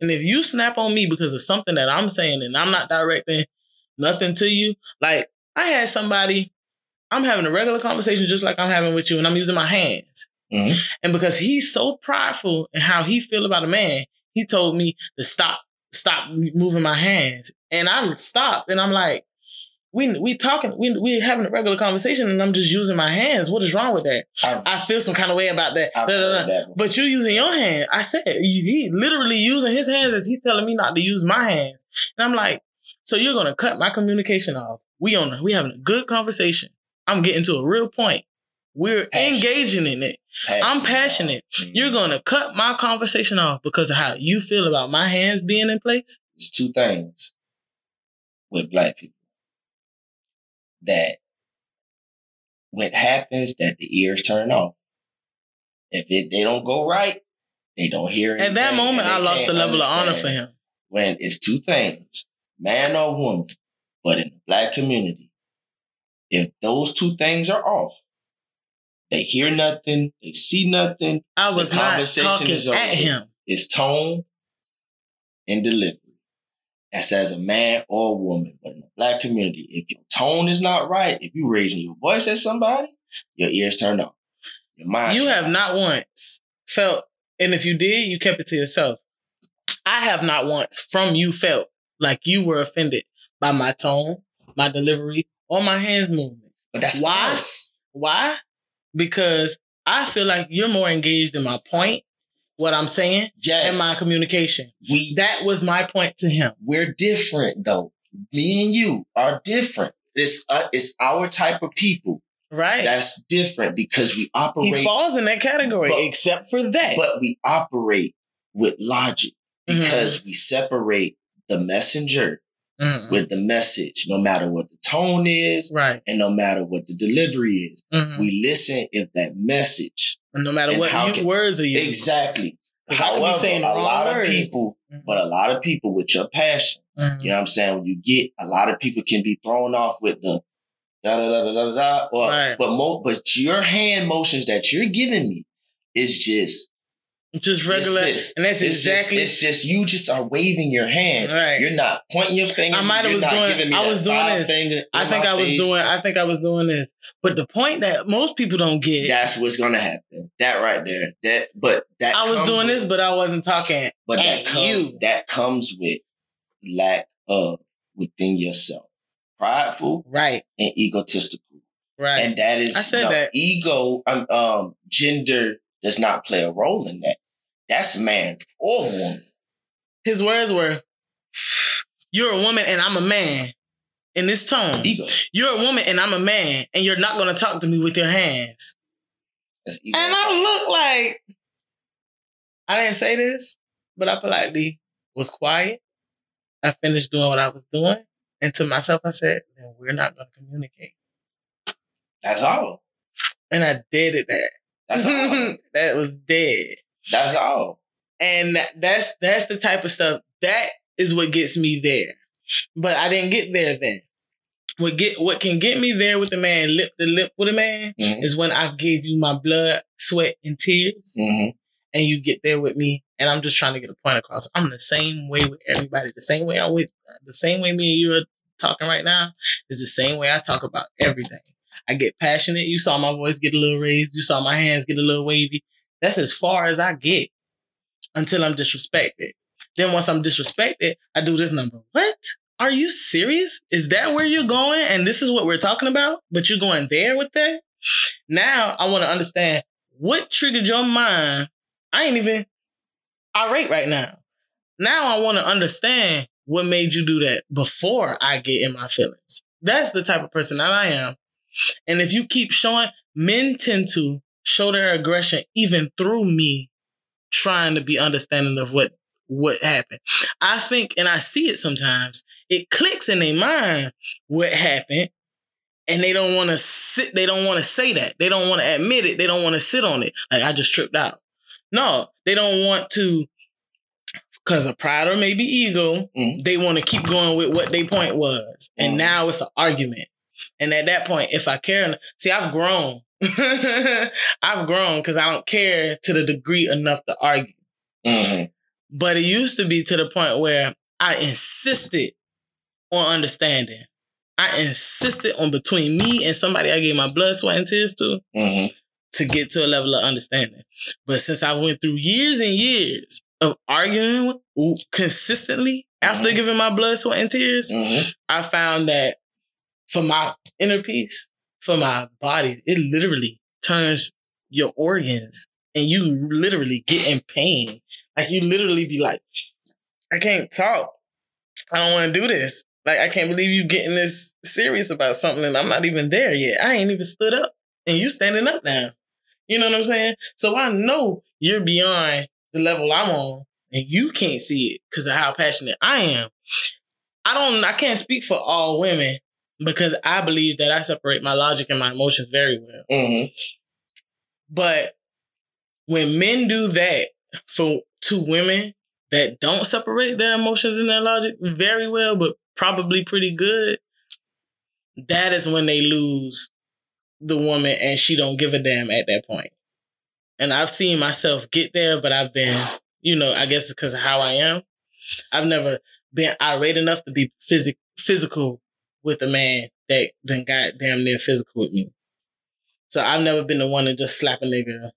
And if you snap on me because of something that I'm saying and I'm not directing nothing to you, like I had somebody, I'm having a regular conversation just like I'm having with you, and I'm using my hands. Mhm. And because he's so prideful in how he feel about a man, he told me to stop, stop moving my hands. And I stopped, and I'm like, we we talking, we we having a regular conversation, and I'm just using my hands. What is wrong with that? I've, I feel some kind of way about that. Da, da. heard that. But you using your hand. I said he he literally using his hands as he's telling me not to use my hands. And I'm like, so you're gonna cut my communication off. We on we having a good conversation. I'm getting to a real point. We're Passion. engaging in it. I'm passionate. Mhm. You're gonna cut my conversation off because of how you feel about my hands being in place. It's two things with black people that when it happens that the ears turn off. If it, they don't go right, they don't hear anything. At that moment, I lost the level of honor for him. When it's two things, man or woman, but in the black community, if those two things are off, they hear nothing, they see nothing, I was The not conversation talking is at him. it's tone and delivery. That's as a man or a woman. But in the black community, if your tone is not right, if you raising your voice at somebody, your ears turn off. Your mind You have off. not once felt, and if you did, you kept it to yourself. I have not once from you felt like you were offended by my tone, my delivery, or my hands movement. But that's Why? Why? Because I feel like you're more engaged in my point, what I'm saying, Yes. and my communication. we That was my point to him. we're different though. Me and you are different. It's uh, it's our type of people Right. that's different because we operate. he falls in that category, But- except for that. but we operate with logic Mhm. because we separate the messenger Mhm. with the message, no matter what the tone is right. and no matter what the delivery is. Mhm. We listen if that message no matter and what you, can- words are used. exactly. 'Cause I could be However, saying a lot words. of people, Mhm. but a lot of people with your passion, Mhm. you know what I'm saying? When you get a lot of people can be thrown off with the da da da da da da, or Right. but mo- but your hand motions that you're giving me is just Just regular. And that's it's exactly Just, it's just you just are waving your hands. Right. You're not pointing your finger. I might have was doing- I was doing this. I think I was face. doing I think I was doing this. But the point that most people don't get That's what's gonna happen. That right there. That but that I was doing with- this, but I wasn't talking but at that comes you. that comes with lack of within yourself. Prideful right. and egotistical. Right. And that is I said no, that. ego um, um gender does not play a role in that. That's man or woman. His words were You're a woman and I'm a man. In this tone. Ego. You're a woman and I'm a man, and you're not gonna talk to me with your hands. That's ego. And I look like I didn't say this, but I politely was quiet. I finished doing what I was doing. And to myself, I said, then we're not going to communicate. That's all. And I did it there. That's all. that was dead. That's all. And that's that's the type of stuff that is what gets me there. But I didn't get there then. What get what can get me there with a man, lip to lip with a man, Mhm. is when I gave you my blood, sweat, and tears. Mhm. and you get there with me, and I'm just trying to get a point across. I'm the same way with everybody. The same way I'm with, the same way me and you are talking right now is the same way I talk about everything. I get passionate. You saw my voice get a little raised. You saw my hands get a little wavy. That's as far as I get until I'm disrespected. Then once I'm disrespected, I do this number. What? Are you serious? Is that where you're going? And this is what we're talking about? But you're going there with that? Now I want to understand what triggered your mind I ain't even irate right now. Now I want to understand what made you do that before I get in my feelings. That's the type of person that I am. And if you keep showing, men tend to show their aggression even through me trying to be understanding of what what happened. I think, and I see it sometimes, it clicks in their mind what happened, and they don't want to sit, they don't want to say that. They don't want to admit it. They don't want to sit on it. Like, I just tripped out. No, they don't want to, because of pride or maybe ego, Mhm. they want to keep going with what their point was. And Mhm. now it's an argument. And at that point, if I care, see, I've grown. I've grown because I don't care to the degree enough to argue. hmm But it used to be to the point where I insisted on understanding. I insisted on between me and somebody I gave my blood, sweat, and tears to hmm to get to a level of understanding. But since I went through years and years of arguing consistently after Mhm. giving my blood, sweat, and tears, hmm I found that for my inner peace, for my body, it literally turns your organs and you literally get in pain. Like you literally be like, I can't talk. I don't want to do this. Like I can't believe you getting this serious about something and I'm not even there yet. I ain't even stood up and you standing up now. You know what I'm saying? So I know you're beyond the level I'm on and you can't see it because of how passionate I am. I don't I can't speak for all women because I believe that I separate my logic and my emotions very well. hmm But when men do that for two women that don't separate their emotions and their logic very well, but probably pretty good, that is when they lose the woman and she don't give a damn at that point. And I've seen myself get there, but I've been, you know, I guess it's because of how I am. I've never been irate enough to be physic physical with a man that then got damn near physical with me. So I've never been the one to just slap a nigga,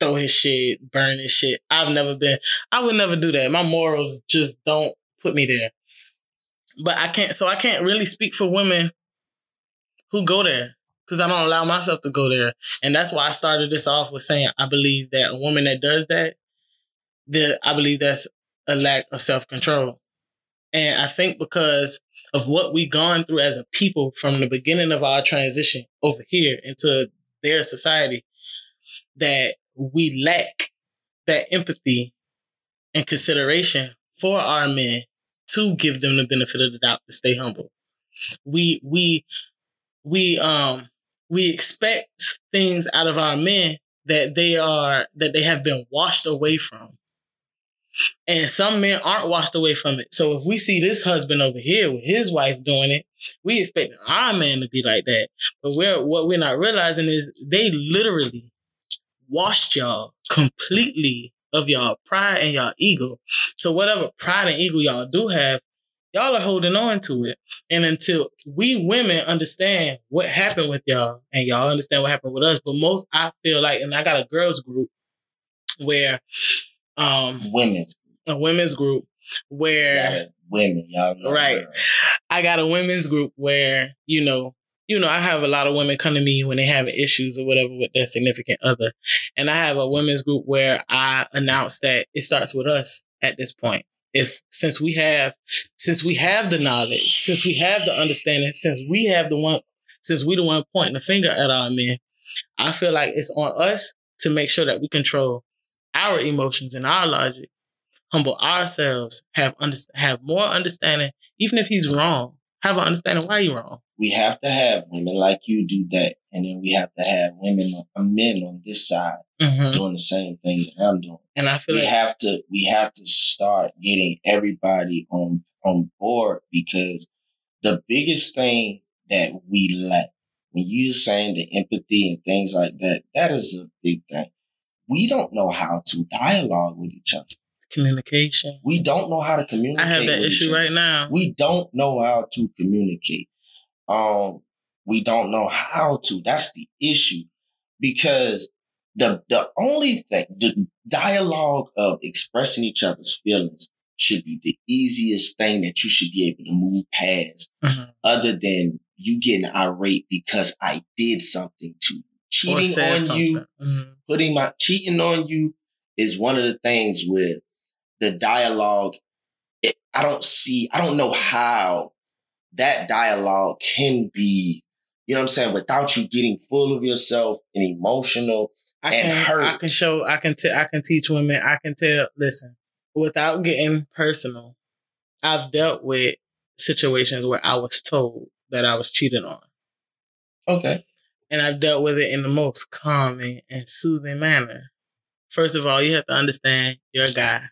throw his shit, burn his shit. I've never been. I would never do that. My morals just don't put me there. But I can't. So I can't really speak for women who go there because I don't allow myself to go there. And that's why I started this off with saying I believe that a woman that does that, that I believe that's a lack of self control. And I think because of what we've gone through as a people from the beginning of our transition over here into their society, that we lack that empathy and consideration for our men to give them the benefit of the doubt to stay humble. We we we um we expect things out of our men that they are that they have been washed away from. And some men aren't washed away from it. So if we see this husband over here with his wife doing it, we expect our man to be like that. But we're what we're not realizing is they literally washed y'all completely of y'all pride and y'all ego. So whatever pride and ego y'all do have, y'all are holding on to it. And until we women understand what happened with y'all and y'all understand what happened with us, but most I feel like, and I got a girls group where um Women's a women's group where women, y'all know. Right. I got a women's group where, you know, you know, I have a lot of women come to me when they have issues or whatever with their significant other. And I have a women's group where I announce that it starts with us at this point. If since we have since we have the knowledge, since we have the understanding, since we have the one since we the one pointing the finger at our men, I feel like it's on us to make sure that we control our emotions and our logic, humble ourselves, have under, have more understanding, even if he's wrong, have an understanding why you're wrong. We have to have women like you do that, and then we have to have women, uh, men on this side Mm-hmm. doing the same thing that I'm doing. And I feel we like have to we have to start getting everybody on on board because the biggest thing that we lack when you're saying the empathy and things like that that is a big thing we don't know how to dialogue with each other communication. we don't know how to communicate I have that issue right now. we don't know how to communicate um we don't know how to that's the issue because the the only thing the dialogue of expressing each other's feelings should be the easiest thing that you should be able to move past Mhm. other than you getting irate because I did something to you. Cheating on you something. Mhm. putting my cheating on you is one of the things where the dialogue it, I don't see I don't know how that dialogue can be, you know what I'm saying, without you getting full of yourself and emotional I and can hurt. I can show I can t- I can teach women. I can tell. Listen, without getting personal, I've dealt with situations where I was told that I was cheated on, Okay. And I've dealt with it in the most calming and soothing manner. First of all, you have to understand you're guy.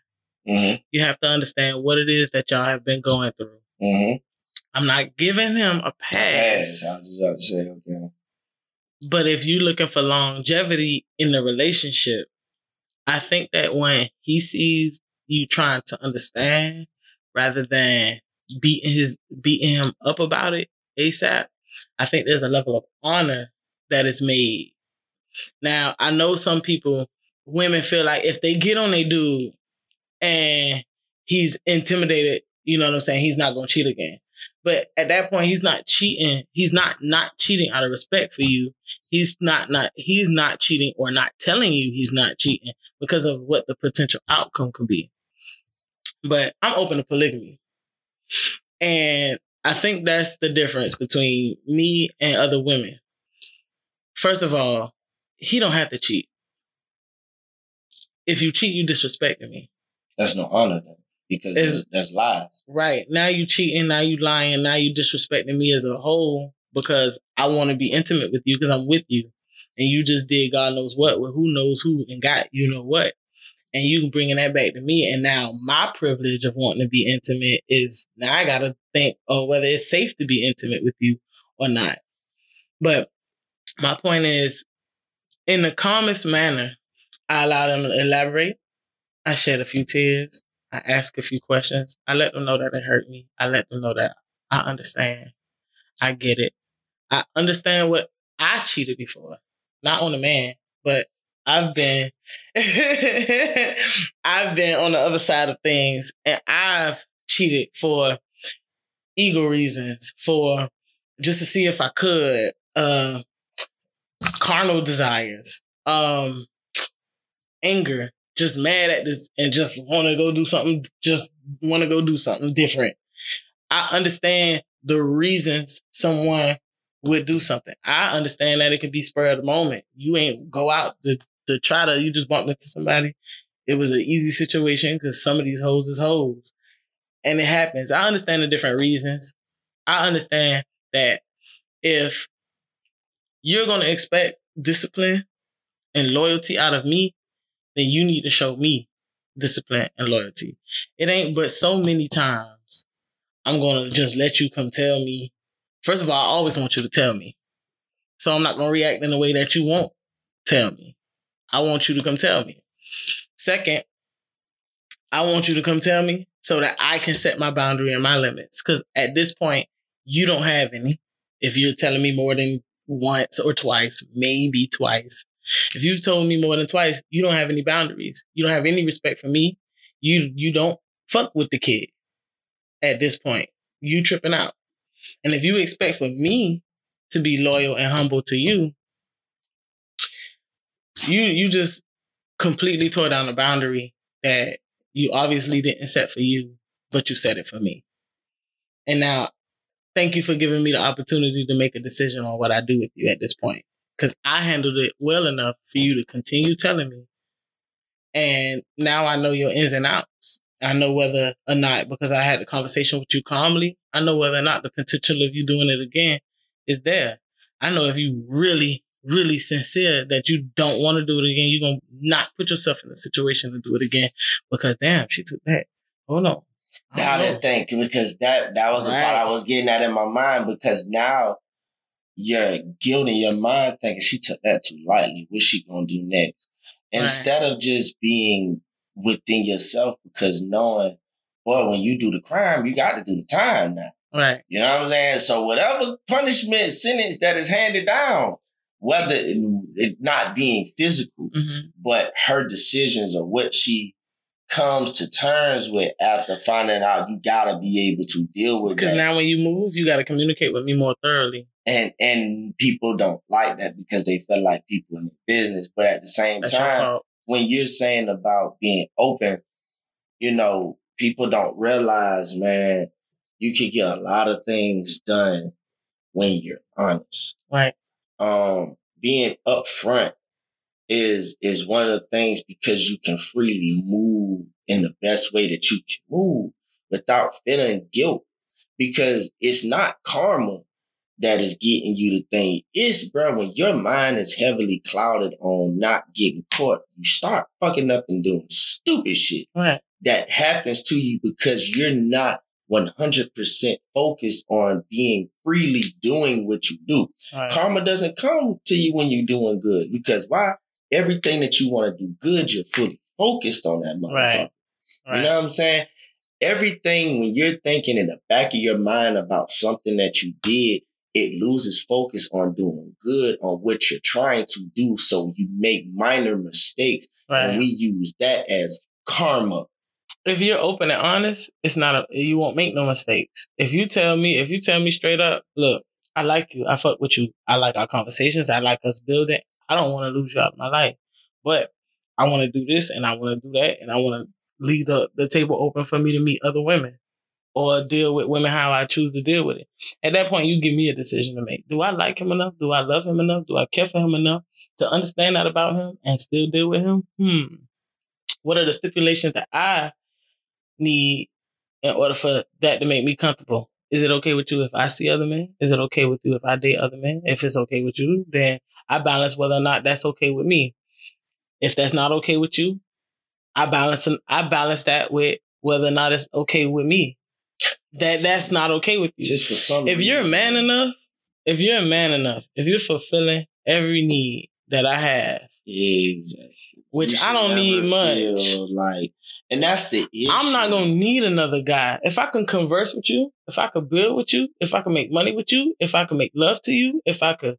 Mm-hmm. You have to understand what it is that y'all have been going through. Mm-hmm. I'm not giving him a pass. I was just about to say, okay. But if you're looking for longevity in the relationship, I think that when he sees you trying to understand rather than beating his beating him up about it ASAP, I think there's a level of honor that is made. Now, I know some people, women feel like if they get on a dude and he's intimidated, you know what I'm saying, he's not gonna cheat again. But at that point, he's not cheating. He's not not cheating out of respect for you. He's not not he's not cheating or not telling you he's not cheating because of what the potential outcome could be. But I'm open to polygamy. And I think that's the difference between me and other women. First of all, he don't have to cheat. If you cheat, you disrespecting me. That's no honor then. Because there's, there's lies. Right. Now you cheating, now you lying, now you disrespecting me as a whole because I want to be intimate with you because I'm with you. And you just did God knows what with who knows who and got you know what. And you bringing that back to me. And now my privilege of wanting to be intimate is now I got to think, oh, whether it's safe to be intimate with you or not. But my point is, in the calmest manner, I allow them to elaborate. I shed a few tears. I ask a few questions. I let them know that it hurt me. I let them know that I understand. I get it. I understand what I cheated before. Not on a man, but I've been I've been on the other side of things and I've cheated for ego reasons, for just to see if I could, uh carnal desires, um anger, just mad at this and just want to go do something, just want to go do something different. I understand the reasons someone would do something. I understand that it could be spur of the moment. You ain't go out to, to try to, you just bumped into somebody. It was an easy situation because some of these hoes is hoes. And it happens. I understand the different reasons. I understand that if you're going to expect discipline and loyalty out of me, then you need to show me discipline and loyalty. It ain't but so many times I'm going to just let you come tell me. First of all, I always want you to tell me. So I'm not going to react in the way that you won't tell me. I want you to come tell me. Second, I want you to come tell me so that I can set my boundary and my limits. Because at this point, you don't have any. If you're telling me more than once or twice, maybe twice, if you've told me more than twice, you don't have any boundaries. You don't have any respect for me. You you don't fuck with the kid at this point. You tripping out. And if you expect for me to be loyal and humble to you, you you just completely tore down a boundary that you obviously didn't set for you, but you set it for me. And now, thank you for giving me the opportunity to make a decision on what I do with you at this point because I handled it well enough for you to continue telling me. And now I know your ins and outs. I know whether or not, because I had the conversation with you calmly, I know whether or not the potential of you doing it again is there. I know if you really, really sincere that you don't want to do it again, you're going to not put yourself in a situation to do it again because damn, she took that. Hold on. Now don't think because that that was the part I was getting at in my mind because now your guilt in your mind thinking she took that too lightly. What's she gonna do next? Right. Instead of just being within yourself because knowing, boy, when you do the crime, you got to do the time now. Right. You know what I'm saying? So whatever punishment sentence that is handed down, whether it, it not being physical, hmm but her decisions or what she comes to terms with after finding out you gotta be able to deal with it. Because now when you move, you got to communicate with me more thoroughly. and and people don't like that because they feel like people in the business. But at the same That's time, when you're saying about being open, you know, people don't realize, man, you can get a lot of things done when you're honest. Right. Um, being upfront is is one of the things because you can freely move in the best way that you can move without feeling guilt. Because it's not karma that is getting you the thing. It's bro, when your mind is heavily clouded on not getting caught, you start fucking up and doing stupid shit. Right. That happens to you because you're not 100% focused on being freely doing what you do. Right. Karma doesn't come to you when you're doing good because why? Everything that you want to do good, you're fully focused on that motherfucker. Right. Right. You know what I'm saying? Everything when you're thinking in the back of your mind about something that you did, it loses focus on doing good on what you're trying to do. So you make minor mistakes right. and we use that as karma. if you're open and honest, it's not a you won't make no mistakes. If you tell me, if you tell me straight up, look, I like you, I fuck with you, I like our conversations, I like us building. I don't want to lose you out of my life, but I want to do this and I want to do that and I want to leave the, the table open for me to meet other women or deal with women how I choose to deal with it. At that point, you give me a decision to make. Do I like him enough? Do I love him enough? Do I care for him enough to understand that about him and still deal with him? Hmm. What are the stipulations that I need in order for that to make me comfortable? Is it okay with you if I see other men? Is it okay with you if I date other men? If it's okay with you, then I balance whether or not that's okay with me. If that's not okay with you, I balance I balance that with whether or not it's okay with me. That that's not okay with you. Just for some if you're a man enough, if you're a man enough, if you're fulfilling every need that I have, Exactly. which I don't need much. Like, and that's the issue. I'm not gonna need another guy. If I can converse with you, if I could build with you, if I can make money with you, if I can make love to you, if I could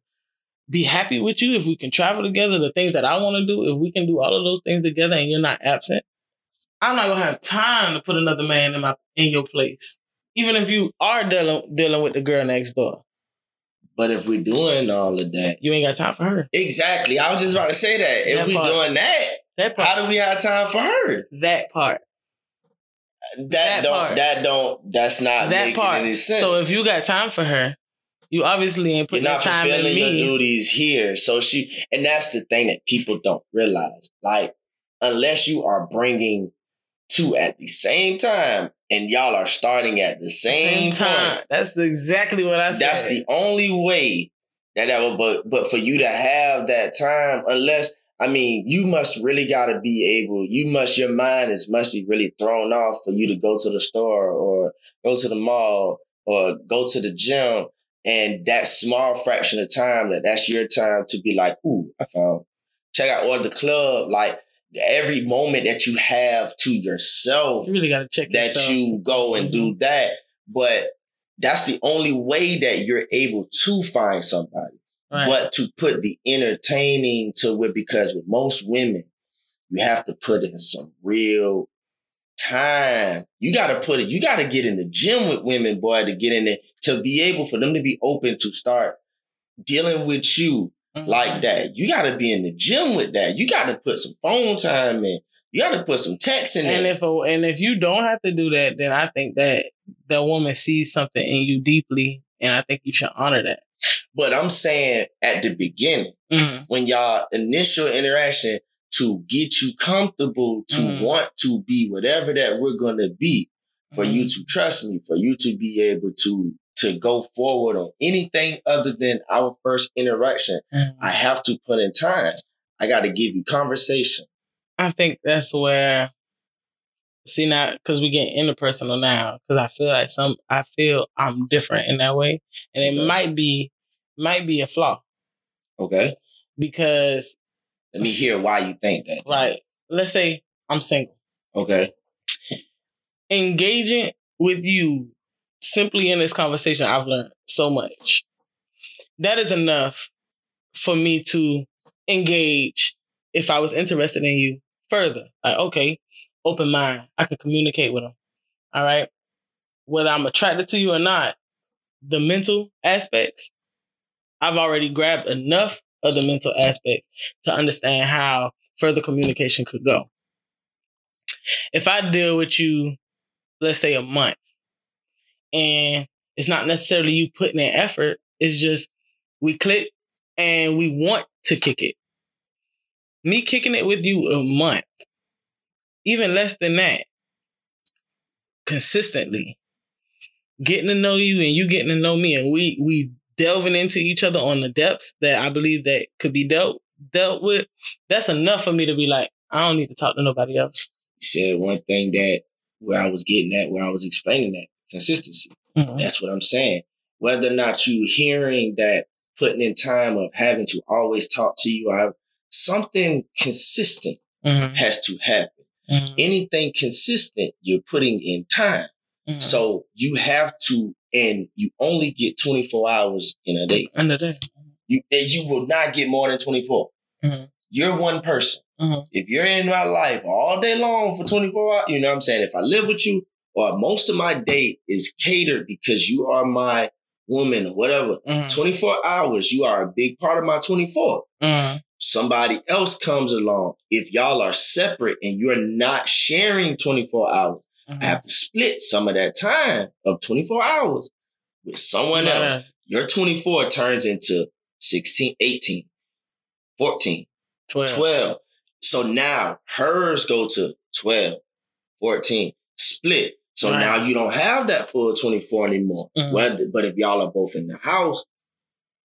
be happy with you, if we can travel together, the things that I want to do, if we can do all of those things together and you're not absent, I'm not gonna have time to put another man in my in your place. Even if you are dealing dealing with the girl next door, But if we're doing all of that, you ain't got time for her. exactly. I was just about to say that. If we doing that, That part. how do we have time for her? that part. That, That don't. part. That don't. That's not that making part. any sense. So if you got time for her, you obviously ain't putting you're not that time in fulfilling your duties here, so she, and that's the thing that people don't realize. Like, unless you are bringing two at the same time, and y'all are starting at the same, Same time. point, That's exactly what I said. That's the only way that that would, but, but for you to have that time, unless, I mean, you must really got to be able, you must, your mind is must be really thrown off for you to go to the store or go to the mall or go to the gym. And that small fraction of time that that's your time to be like, ooh, I found, check out, all the club, like every moment that you have to yourself You really got to check that yourself. you go and do mm-hmm. that. But that's the only way that you're able to find somebody. Right. But to put the entertaining to it, because with most women, you have to put in some real time. You got to put it, you got to get in the gym with women, boy, to get in there, to be able for them to be open to start dealing with you Mhm. like that. You got to be in the gym with that. You got to put some phone time in. You got to put some text in And there. if a, and if you don't have to do that, then I think that the woman sees something in you deeply, and I think you should honor that. But I'm saying at the beginning, Mhm. when y'all initial interaction to get you comfortable to Mhm. want to be whatever that we're gonna be, for you Mm-hmm. to trust me, for you to be able to to go forward on anything other than our first interaction, Mhm. I have to put in time. I got to give you conversation. I think that's where see now because we get interpersonal now because I feel like some I feel I'm different in that way, and it Okay. might be might be a flaw Okay, because let me hear why you think that. like let's say I'm single, Okay, engaging with you simply in this conversation, I've learned so much. That is enough for me to engage if I was interested in you further. Like, okay, open mind. I can communicate with them. All right. Whether I'm attracted to you or not, the mental aspects, I've already grabbed enough of the mental aspects to understand how further communication could go. If I deal with you, let's say a month, and it's not necessarily you putting in effort. It's just we click and we want to kick it. Me kicking it with you a month, even less than that, consistently, getting to know you and you getting to know me, and we we delving into each other on the depths that I believe that could be dealt dealt with. That's enough for me to be like, I don't need to talk to nobody else. You said one thing that where I was getting at, where I was explaining that consistency. Mm-hmm. That's what I'm saying. Whether or not you hearing that putting in time of having to always talk to you, I, something consistent mm-hmm. has to happen. Mm-hmm. Anything consistent, you're putting in time. Mm-hmm. So you have to, and you only get 24 hours in a day. In a day. You, and you will not get more than 24. Mm-hmm. You're one person. Mm-hmm. If you're in my life all day long for 24 hours, you know what I'm saying? If I live with you, or most of my day is catered because you are my woman or whatever. Mm-hmm. 24 hours, you are a big part of my 24. Mm-hmm. Somebody else comes along. If y'all are separate and you're not sharing 24 hours, mm-hmm. I have to split some of that time of 24 hours with someone else. Your 24 turns into 16, 18, 14, 12. 12. So now hers go to 12, 14, split. So right. now you don't have that full 24 anymore. Mm-hmm. Whether, but if y'all are both in the house,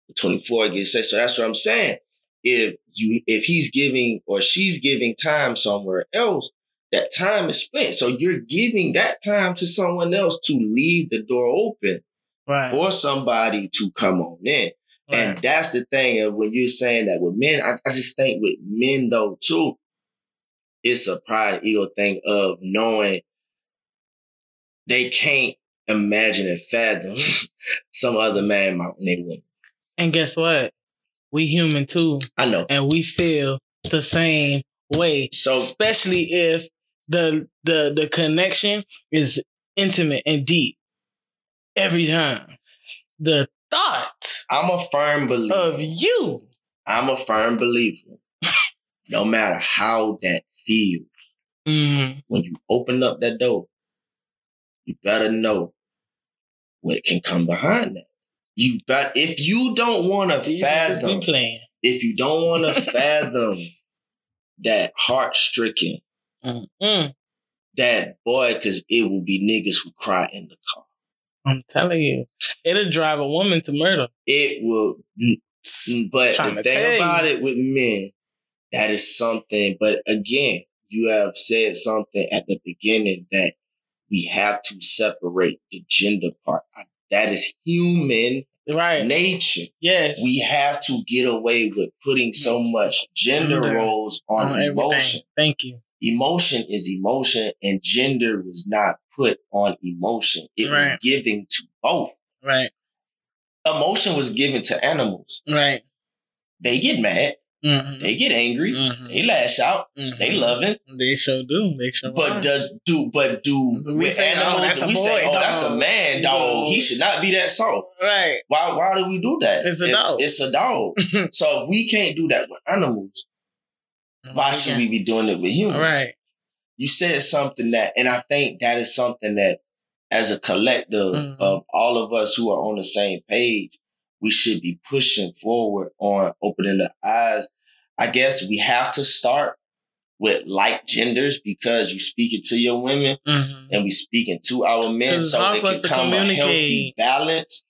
the 24 gets set. So that's what I'm saying. If you, if he's giving or she's giving time somewhere else, that time is spent. So you're giving that time to someone else to leave the door open right. for somebody to come on in. Right. And that's the thing of when you're saying that with men, I, I just think with men though too, it's a pride ego thing of knowing they can't imagine and fathom some other man mounting a woman. And guess what? We human too. I know. And we feel the same way. So especially if the the the connection is intimate and deep every time. The thought I'm a firm believer of you. I'm a firm believer. no matter how that feels, mm-hmm. when you open up that door, you better know what can come behind that. You but if you don't want to fathom, if you don't want to fathom that heart stricken, mm that boy, because it will be niggas who cry in the car. I'm telling you, it'll drive a woman to murder. It will, but the thing about it with men, that is something. But again, you have said something at the beginning that we have to separate the gender part. That is human right. nature. Yes. We have to get away with putting so much gender, gender. roles on, on emotion. Everything. Thank you. Emotion is emotion and gender was not put on emotion. It right. was given to both. Right. Emotion was given to animals. Right. They get mad. Mm-hmm. They get angry. Mm-hmm. They lash out. Mm-hmm. They love it. They sure do. They sure. But are. does do but do, we with say, animals? Oh, that's we boy, say, oh, dog. that's a man, dog. He should not be that soft. Right. Why? Why do we do that? It's a it, dog. It's a dog. so we can't do that with animals. Why should we be doing it with humans? Right. You said something that, and I think that is something that, as a collective mm-hmm. of all of us who are on the same page, we should be pushing forward on opening the eyes. I guess we have to start with like genders because you speaking to your women mm-hmm. and we speaking to our men so it can come a healthy balance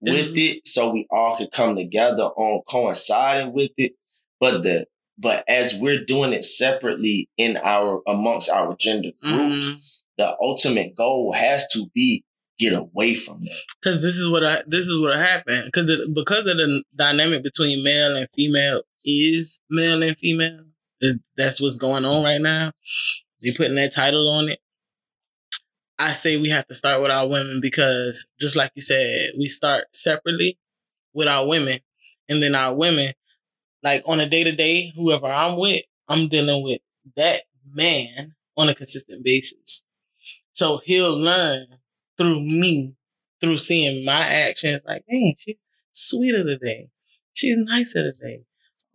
with it so we all can come together on coinciding with it. But the but as we're doing it separately in our amongst our gender groups, mm-hmm. the ultimate goal has to be get away from that. Because this is what I this is what happened. Because because of the dynamic between male and female is male and female. Is that's what's going on right now. They putting that title on it. I say we have to start with our women because just like you said, we start separately with our women, and then our women, like on a day to day, whoever I'm with, I'm dealing with that man on a consistent basis. So he'll learn through me, through seeing my actions, like, dang, she's sweeter today. She's nicer today.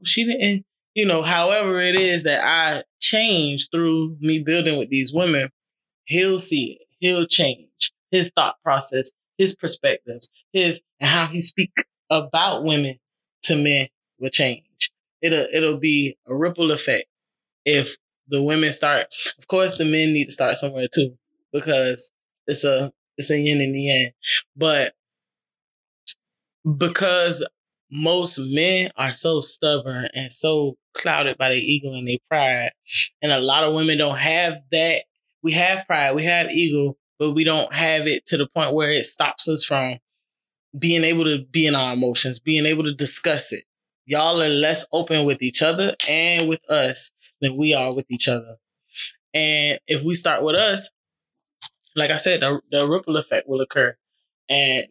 She didn't, you know, however it is that I change through me building with these women, he'll see it. He'll change. his thought process, his perspectives, his and how he speak about women to men will change. It'll it'll be a ripple effect if the women start. Of course, the men need to start somewhere too because it's a it's a yin and the yang. But because most men are so stubborn and so clouded by their ego and their pride, and a lot of women don't have that. We have pride, we have ego, but we don't have it to the point where it stops us from being able to be in our emotions, being able to discuss it. Y'all are less open with each other and with us than we are with each other. And if we start with us, like I said, the, the ripple effect will occur. And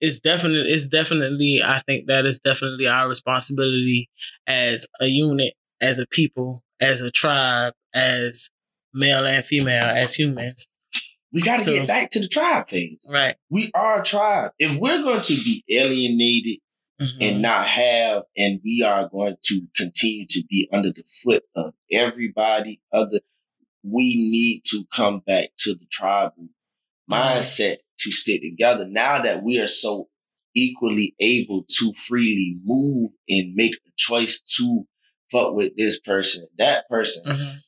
it's definitely, it's definitely, I think that is definitely our responsibility as a unit, as a people, as a tribe, as male and female, as humans. We got to get back to the tribe phase. Right. We are a tribe. If we're going to be alienated Mhm. and not have, and we are going to continue to be under the foot of everybody other, we need to come back to the tribal mindset to stick together. Now that we are so equally able to freely move and make a choice to fuck with this person, that person, Mhm.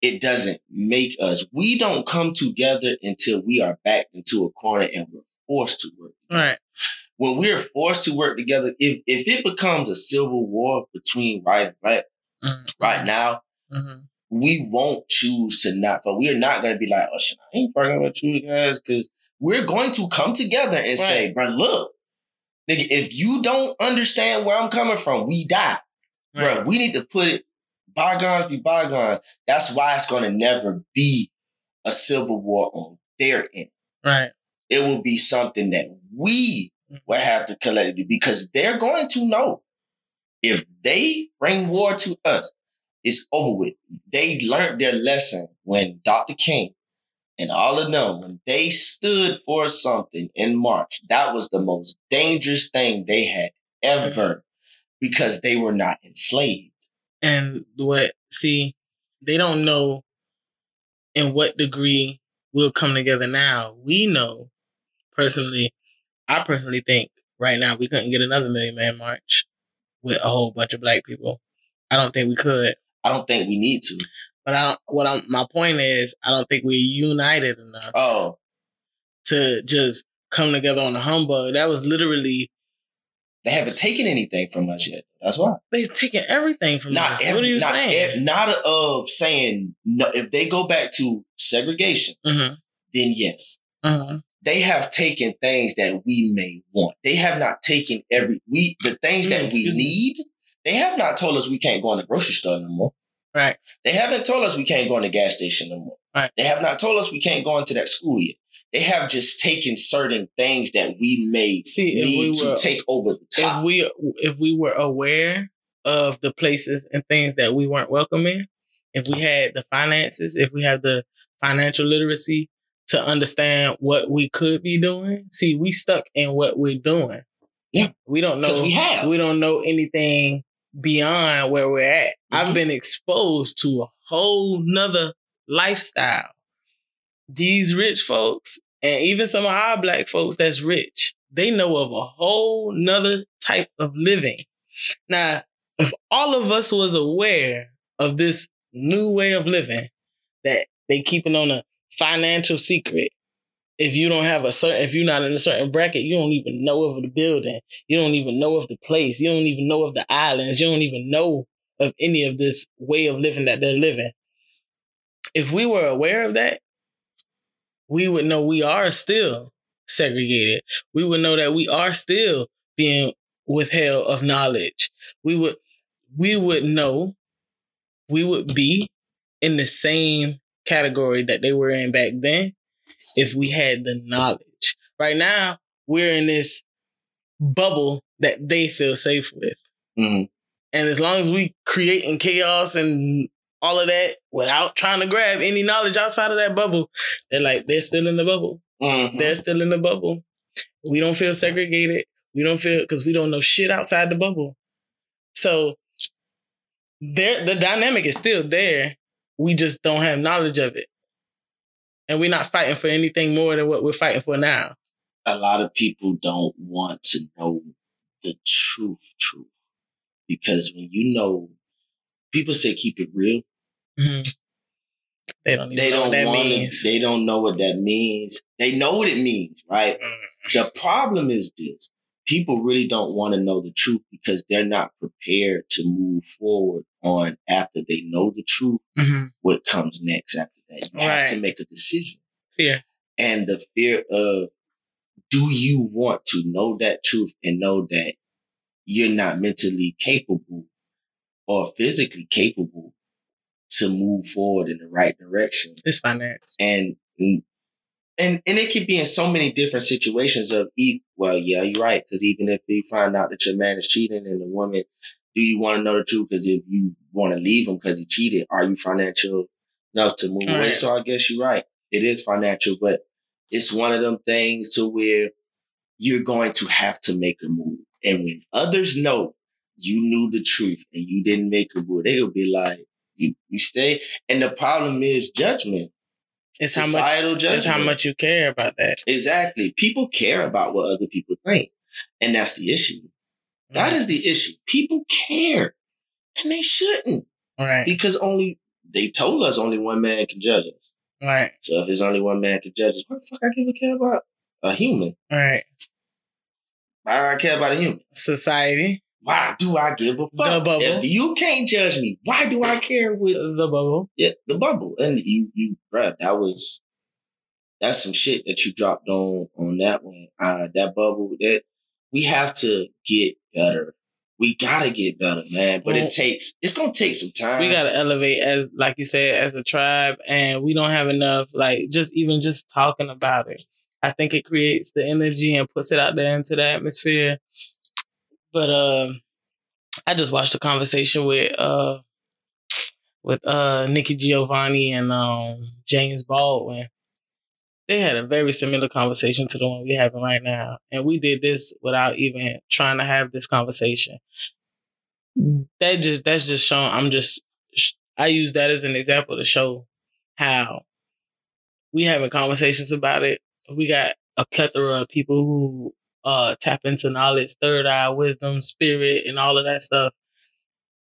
it doesn't make us. We don't come together until we are backed into a corner and we're forced to work. Right. When we're forced to work together, if if it becomes a civil war between white and black Mhm. right now, Mhm. We won't choose to not fuck. We're not gonna be like, oh shit, I ain't fucking with you guys, because we're going to come together and say, bro, look, nigga, if you don't understand where I'm coming from, we die. Right. Bro, we need to put it bygones be bygones. That's why it's gonna never be a civil war on their end. Right. It will be something that we Mm-hmm. will have to collectively because they're going to know if they bring war to us, it's over with. They learned their lesson when Dr. King and all of them, when they stood for something in March, that was the most dangerous thing they had ever mm-hmm. because they were not enslaved. And what, see, they don't know in what degree we'll come together now. We know personally, I personally think right now we couldn't get another Million Man March with a whole bunch of black people. I don't think we could. I don't think we need to. But I don't, what I'm, my point is, I don't think we're united enough Oh, to just come together on a humbug. That was literally, they haven't taken anything from us yet. That's why. they've taken everything from not us. every, what are you not, saying? ev- not of saying no. If they go back to segregation, mm-hmm. then yes, Mm-hmm. they have taken things that we may want. They have not taken every we the things Mm, that we excuse me. need. They have not told us we can't go in the grocery store no more. Right. They haven't told us we can't go in the gas station no more. Right. They have not told us we can't go into that school yet. They have just taken certain things that we may See, need we to take over the top. if we if we were aware of the places and things that we weren't welcome in, if we had the finances, if we have the financial literacy to understand what we could be doing, see, we stuck in what we're doing. Yeah. we don't know we have. We don't know anything beyond where we're at. I've Mhm. been exposed to a whole nother lifestyle. These rich folks, and even some of our black folks that's rich, they know of a whole nother type of living. Now, if all of us was aware of this new way of living that they keeping on a financial secret, if you don't have a certain, if you're not in a certain bracket, you don't even know of the building. You don't even know of the place. You don't even know of the islands. You don't even know of any of this way of living that they're living. If we were aware of that, we would know we are still segregated. We would know that we are still being withheld of knowledge. We would we would know we would be in the same category that they were in back then if we had the knowledge. Right now, we're in this bubble that they feel safe with. Mhm. And as long as we creating chaos and all of that without trying to grab any knowledge outside of that bubble, they're like, they're still in the bubble. Mhm. They're still in the bubble. We don't feel segregated. We don't feel because we don't know shit outside the bubble. So there the dynamic is still there. We just don't have knowledge of it. And we're not fighting for anything more than what we're fighting for now. A lot of people don't want to know the truth, truth, because when you know, people say keep it real. Mm-hmm. They don't. They don't want to. They don't know what that means. They know what it means, right? Mm-hmm. The problem is this: people really don't want to know the truth because they're not prepared to move forward on after they know the truth. Mm-hmm. What comes next after that? You right. have to make a decision. Fear and the fear of do you want to know that truth and know that you're not mentally capable or physically capable to move forward in the right direction. It's finance. And and and it could be in so many different situations of well, yeah, you're right. Because even if you find out that your man is cheating and the woman, do you want to know the truth? Because if you want to leave him because he cheated, are you financial enough to move away? So I guess you're right. It is financial, but it's one of them things to where you're going to have to make a move. And when others know you knew the truth and you didn't make a move, they'll be like, you, you stay. And the problem is judgment. It's how much judgment. It's how much you care about that. Exactly. People care about what other people think. And that's the issue. That is the issue. People care. And they shouldn't. Right. Because only they told us only one man can judge us. Right. So if it's only one man can judge us, what the fuck I give a care about? A human. Right. Why do I care about a human? Society. Why do I give a fuck? The bubble. If you can't judge me, why do I care with the bubble? Yeah, the bubble. And you, you, bruh, that was, that's some shit that you dropped on, on that one. Uh, that bubble, that we have to get better. We gotta get better, man. But well, it takes, it's gonna take some time. We gotta elevate as, like you said, as a tribe. And we don't have enough, like, just even just talking about it. I think it creates the energy and puts it out there into the atmosphere but uh, I just watched a conversation with uh with uh Nikki Giovanni and um James Baldwin. They had a very similar conversation to the one we're having right now. And we did this without even trying to have this conversation. That just that's just showing I'm just I use that as an example to show how we having conversations about it. We got a plethora of people who uh tap into knowledge, third eye, wisdom, spirit, and all of that stuff.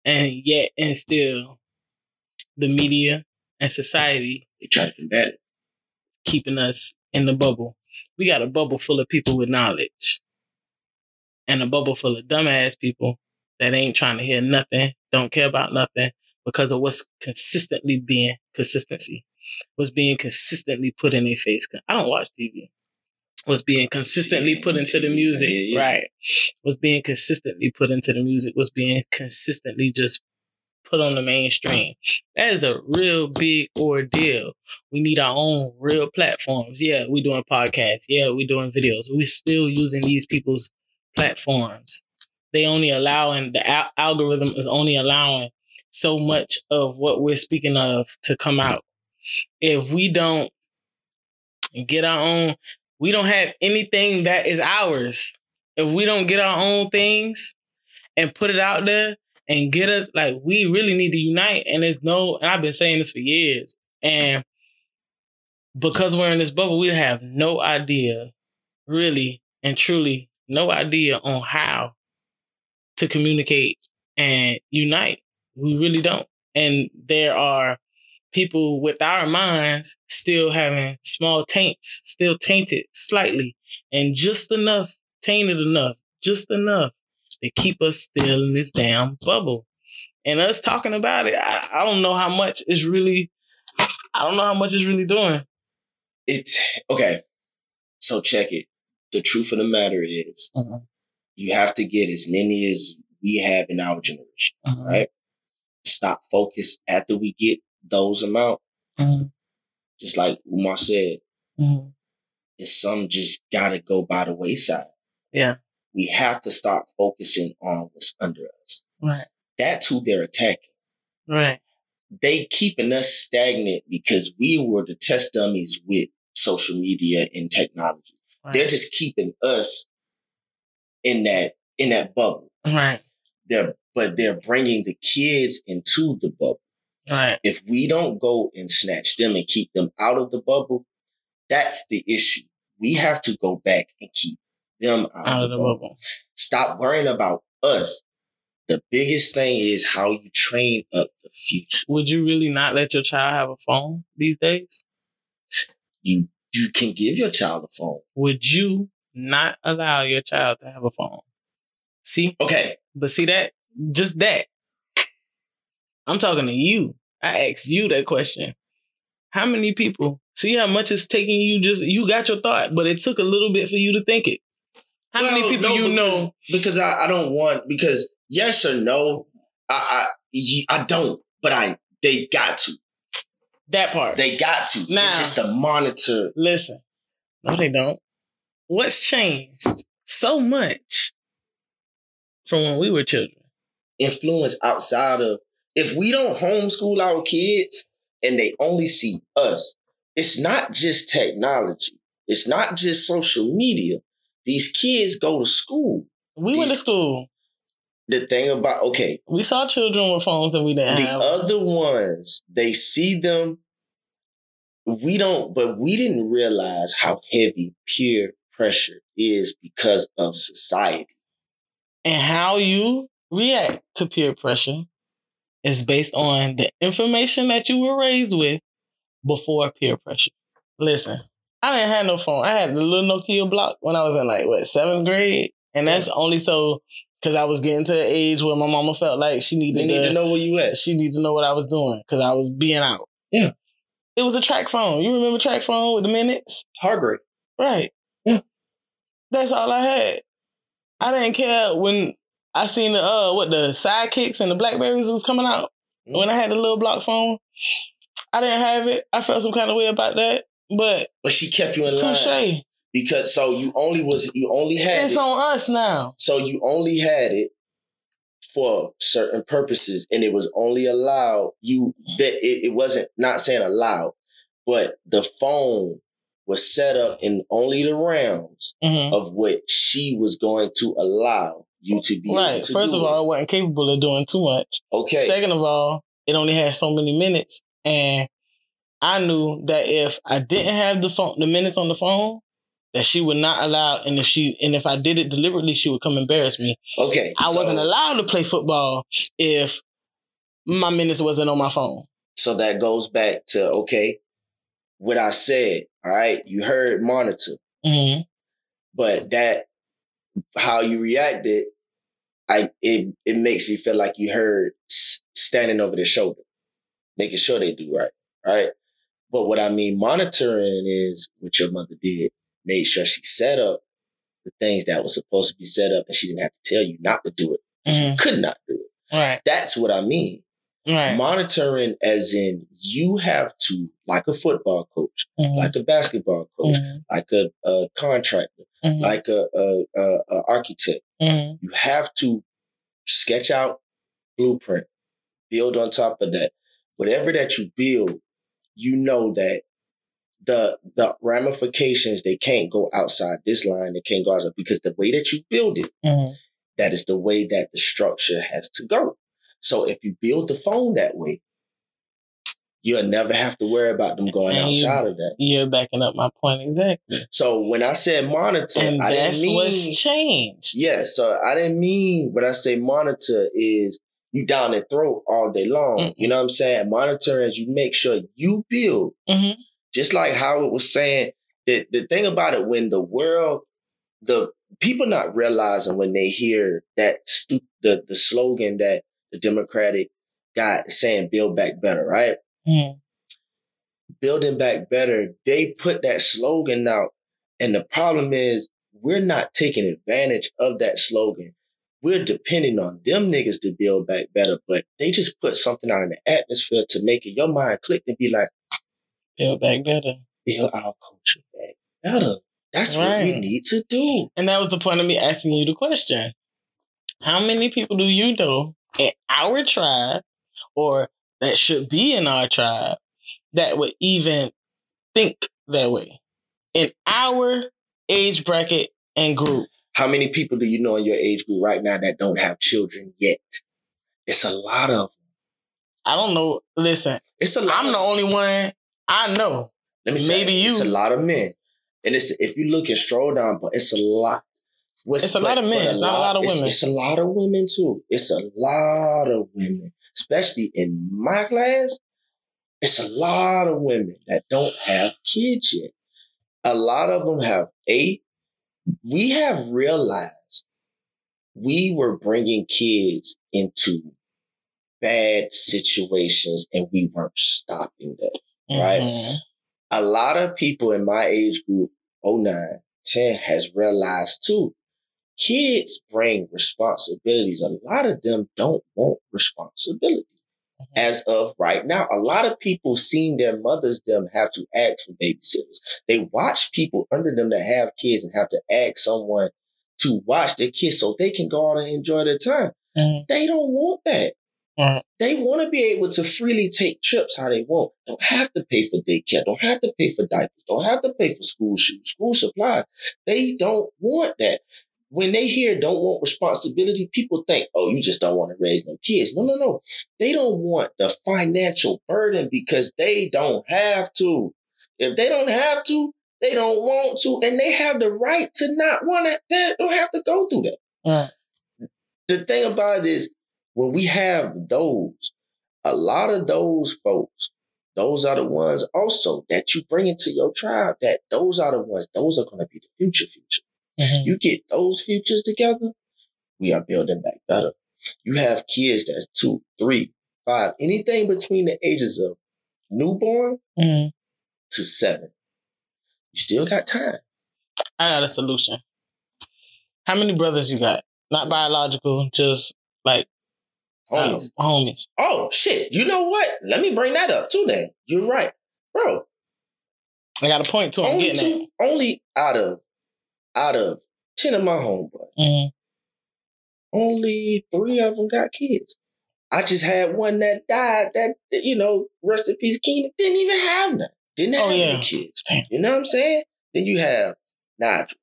And yet and still the media and society they try to combat it. Keeping us in the bubble. We got a bubble full of people with knowledge. And a bubble full of dumbass people that ain't trying to hear nothing, don't care about nothing because of what's consistently being consistency. What's being consistently put in their face. I don't watch TV was being consistently put into the music, right? Was being consistently put into the music, was being consistently just put on the mainstream. That is a real big ordeal. We need our own real platforms. Yeah, we're doing podcasts. Yeah, we're doing videos. We're still using these people's platforms. They only allowing the al- algorithm is only allowing so much of what we're speaking of to come out. If we don't get our own we don't have anything that is ours. If we don't get our own things and put it out there and get us, like, we really need to unite. And there's no, and I've been saying this for years. And because we're in this bubble, we have no idea, really and truly, no idea on how to communicate and unite. We really don't. And there are people with our minds still having small taints, still tainted slightly, and just enough, tainted enough, just enough to keep us still in this damn bubble. And us talking about it, I, I don't know how much is really, I don't know how much is really doing. It's okay. So check it. The truth of the matter is, uh-huh. you have to get as many as we have in our generation, uh-huh. right? Stop focus after we get those amount. Mm-hmm. Just like Umar said, mm-hmm. and some just gotta go by the wayside. Yeah. We have to stop focusing on what's under us. Right. That's who they're attacking. Right. They keeping us stagnant because we were the test dummies with social media and technology. Right. They're just keeping us in that in that bubble. Right. They're but they're bringing the kids into the bubble. Right. If we don't go and snatch them and keep them out of the bubble, that's the issue. We have to go back and keep them out, Out of the bubble. Stop worrying about us. The biggest thing is how you train up the future. Would you really not let your child have a phone these days? You you can give your child a phone. Would you not allow your child to have a phone? See, Okay, but see that, just that. I'm talking to you. I asked you that question. How many people see how much it's taking you? Just you got your thought, but it took a little bit for you to think it. How many people no, you because, know? Because I, I don't want because yes or no, I I don't, but I they got to. That part. They got to. Now- it's just to monitor. Listen, no, they don't. What's changed so much from when we were children? influence outside of if we don't homeschool our kids and they only see us, it's not just technology. It's not just social media. These kids go to school. We went to These- school. The thing about okay, We saw children with phones and we didn't the other ones, they see them. We don't, but we didn't realize how heavy peer pressure is because of society. and how you react to peer pressure is based on the information that you were raised with before peer pressure. Listen, I didn't have no phone. I had the little Nokia block when I was in like what seventh grade, and that's only so because I was getting to the age where my mama felt like she needed need to, to know where you at. she needed to know what I was doing because I was being out. Yeah. it was a TracFone. You remember TracFone with the minutes? Hargrave. Right. Yeah. That's all I had. I didn't care when I seen the uh what the sidekicks and the blackberries was coming out. Mhm. When I had the little block phone, I didn't have it. I felt some kind of way about that. But But she kept you in line. touche. because so you only was you only had It's it, on us now. so you only had it for certain purposes and it was only allowed you that it, it wasn't not saying allowed but the phone was set up in only the realms Mhm. of what she was going to allow you to be Right. to First of it. all, I wasn't capable of doing too much. okay Second of all, it only had so many minutes. And I knew that if I didn't have the phone the minutes on the phone, that she would not allow and if she and if I did it deliberately, she would come embarrass me. okay I so- wasn't allowed to play football if my minutes wasn't on my phone. so that goes back to okay what i said all right you heard monitor Mm-hmm. but that how you reacted, I it it makes me feel like you heard standing over their shoulder, making sure they do right, right. But what I mean monitoring is what your mother did, made sure she set up the things that was supposed to be set up, and she didn't have to tell you not to do it. 'cause She could not do it. Right. That's what I mean. Right. Monitoring, as in you have to, like a football coach, Mhm. like a basketball coach, Mhm. like a, a contractor, Mhm. like a, a, a, architect. Mhm. You have to sketch out blueprint, build on top of that. Whatever that you build, you know that the the ramifications they can't go outside this line. They can't go outside because the way that you build it, Mhm. that is the way that the structure has to go. So if you build the phone that way, you'll never have to worry about them going And you- outside of that. You're backing up my point exactly. So when I said monitor, And I that's didn't mean what's changed. Yeah, so I didn't mean when I say monitor is you down their throat all day long. Mm-mm. You know what I'm saying? Monitor as you make sure you build, Mhm. just like Howard was saying. The the thing about it, when the world, the people not realizing when they hear that stu- the the slogan that the Democratic guy is saying, "Build back better," right? Mhm. building back better, they put that slogan out. And the problem is we're not taking advantage of that slogan. We're depending on them niggas to build back better, but they just put something out in the atmosphere to make it your mind click and be like, Build back better. build our culture back better. That's what we need to do. And that was the point of me asking you the question. How many people do you know in our tribe or that should be in our tribe that would even think that way? In our age bracket and group. How many people do you know in your age group right now that don't have children yet? It's a lot of them. I don't know. Listen, It's a lot. I'm the only one I know. Let me maybe you. It's a lot of men, and it's if you look and stroll down, but it's a lot. What's- It's a lot of men, it's not a lot of it's- women. It's, a lot of women too. It's a lot of women, especially in my class. It's a lot of women that don't have kids yet. A lot of them have eight. We have realized we were bringing kids into bad situations and we weren't stopping that Right. Mhm. a lot of people in my age group, 09, 10, has realized too, kids bring responsibilities. A lot of them don't want responsibility. Mhm. As of right now, a lot of people seeing their mothers them have to ask for babysitters. They watch people under them that have kids and have to ask someone to watch their kids so they can go out and enjoy their time. Mhm. They don't want that. Mhm. They want to be able to freely take trips how they want. Don't have to pay for daycare. Don't have to pay for diapers. Don't have to pay for school shoes, school supplies. They don't want that. When they hear don't want responsibility, people think, oh, you just don't want to raise no kids. No, no, no. They don't want the financial burden because they don't have to. If they don't have to, they don't want to, and they have the right to not want it. They don't have to go through that. Right. The thing about it is, when we have those, a lot of those folks, those are the ones also that you bring into your tribe. That those are the ones. Those are going to be the future. Future. Mhm. You get those futures together, we are building back better. You have kids that's two, three, five, anything between the ages of newborn Mhm. to seven. You still got time. I got a solution. How many brothers you got? Not biological, just like uh, Homies. homies. oh shit. You know what? Let me bring that up too then. You're right. Bro, I got a point too. I'm only getting two, only out of out of ten of my homeboys. Mhm. only three of them got kids. I just had one that died. That that, you know, rest in peace, Keenan didn't even have none. Didn't have Oh, yeah. any kids. Damn. You know what I'm saying? Then you have Nigel.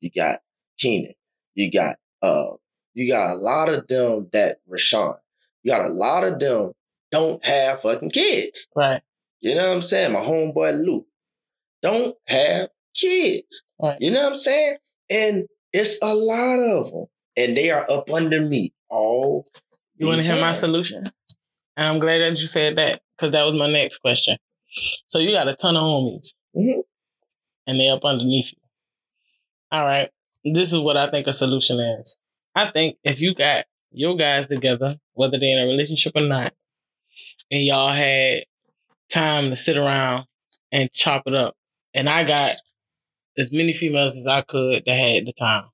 You got Keenan. You got uh. You got a lot of them that Rashawn. You got a lot of them don't have fucking kids. Right. You know what I'm saying? My homeboy Lou don't have kids. Right. You know what I'm saying? And it's a lot of them. And they are up under me all You want to hear my solution? And I'm glad that you said that because that was my next question. So you got a ton of homies, Mhm. and they up underneath you. All right. This is what I think a solution is. I think if you got your guys together, whether they're in a relationship or not, and y'all had time to sit around and chop it up, and I got as many females as I could that had the time,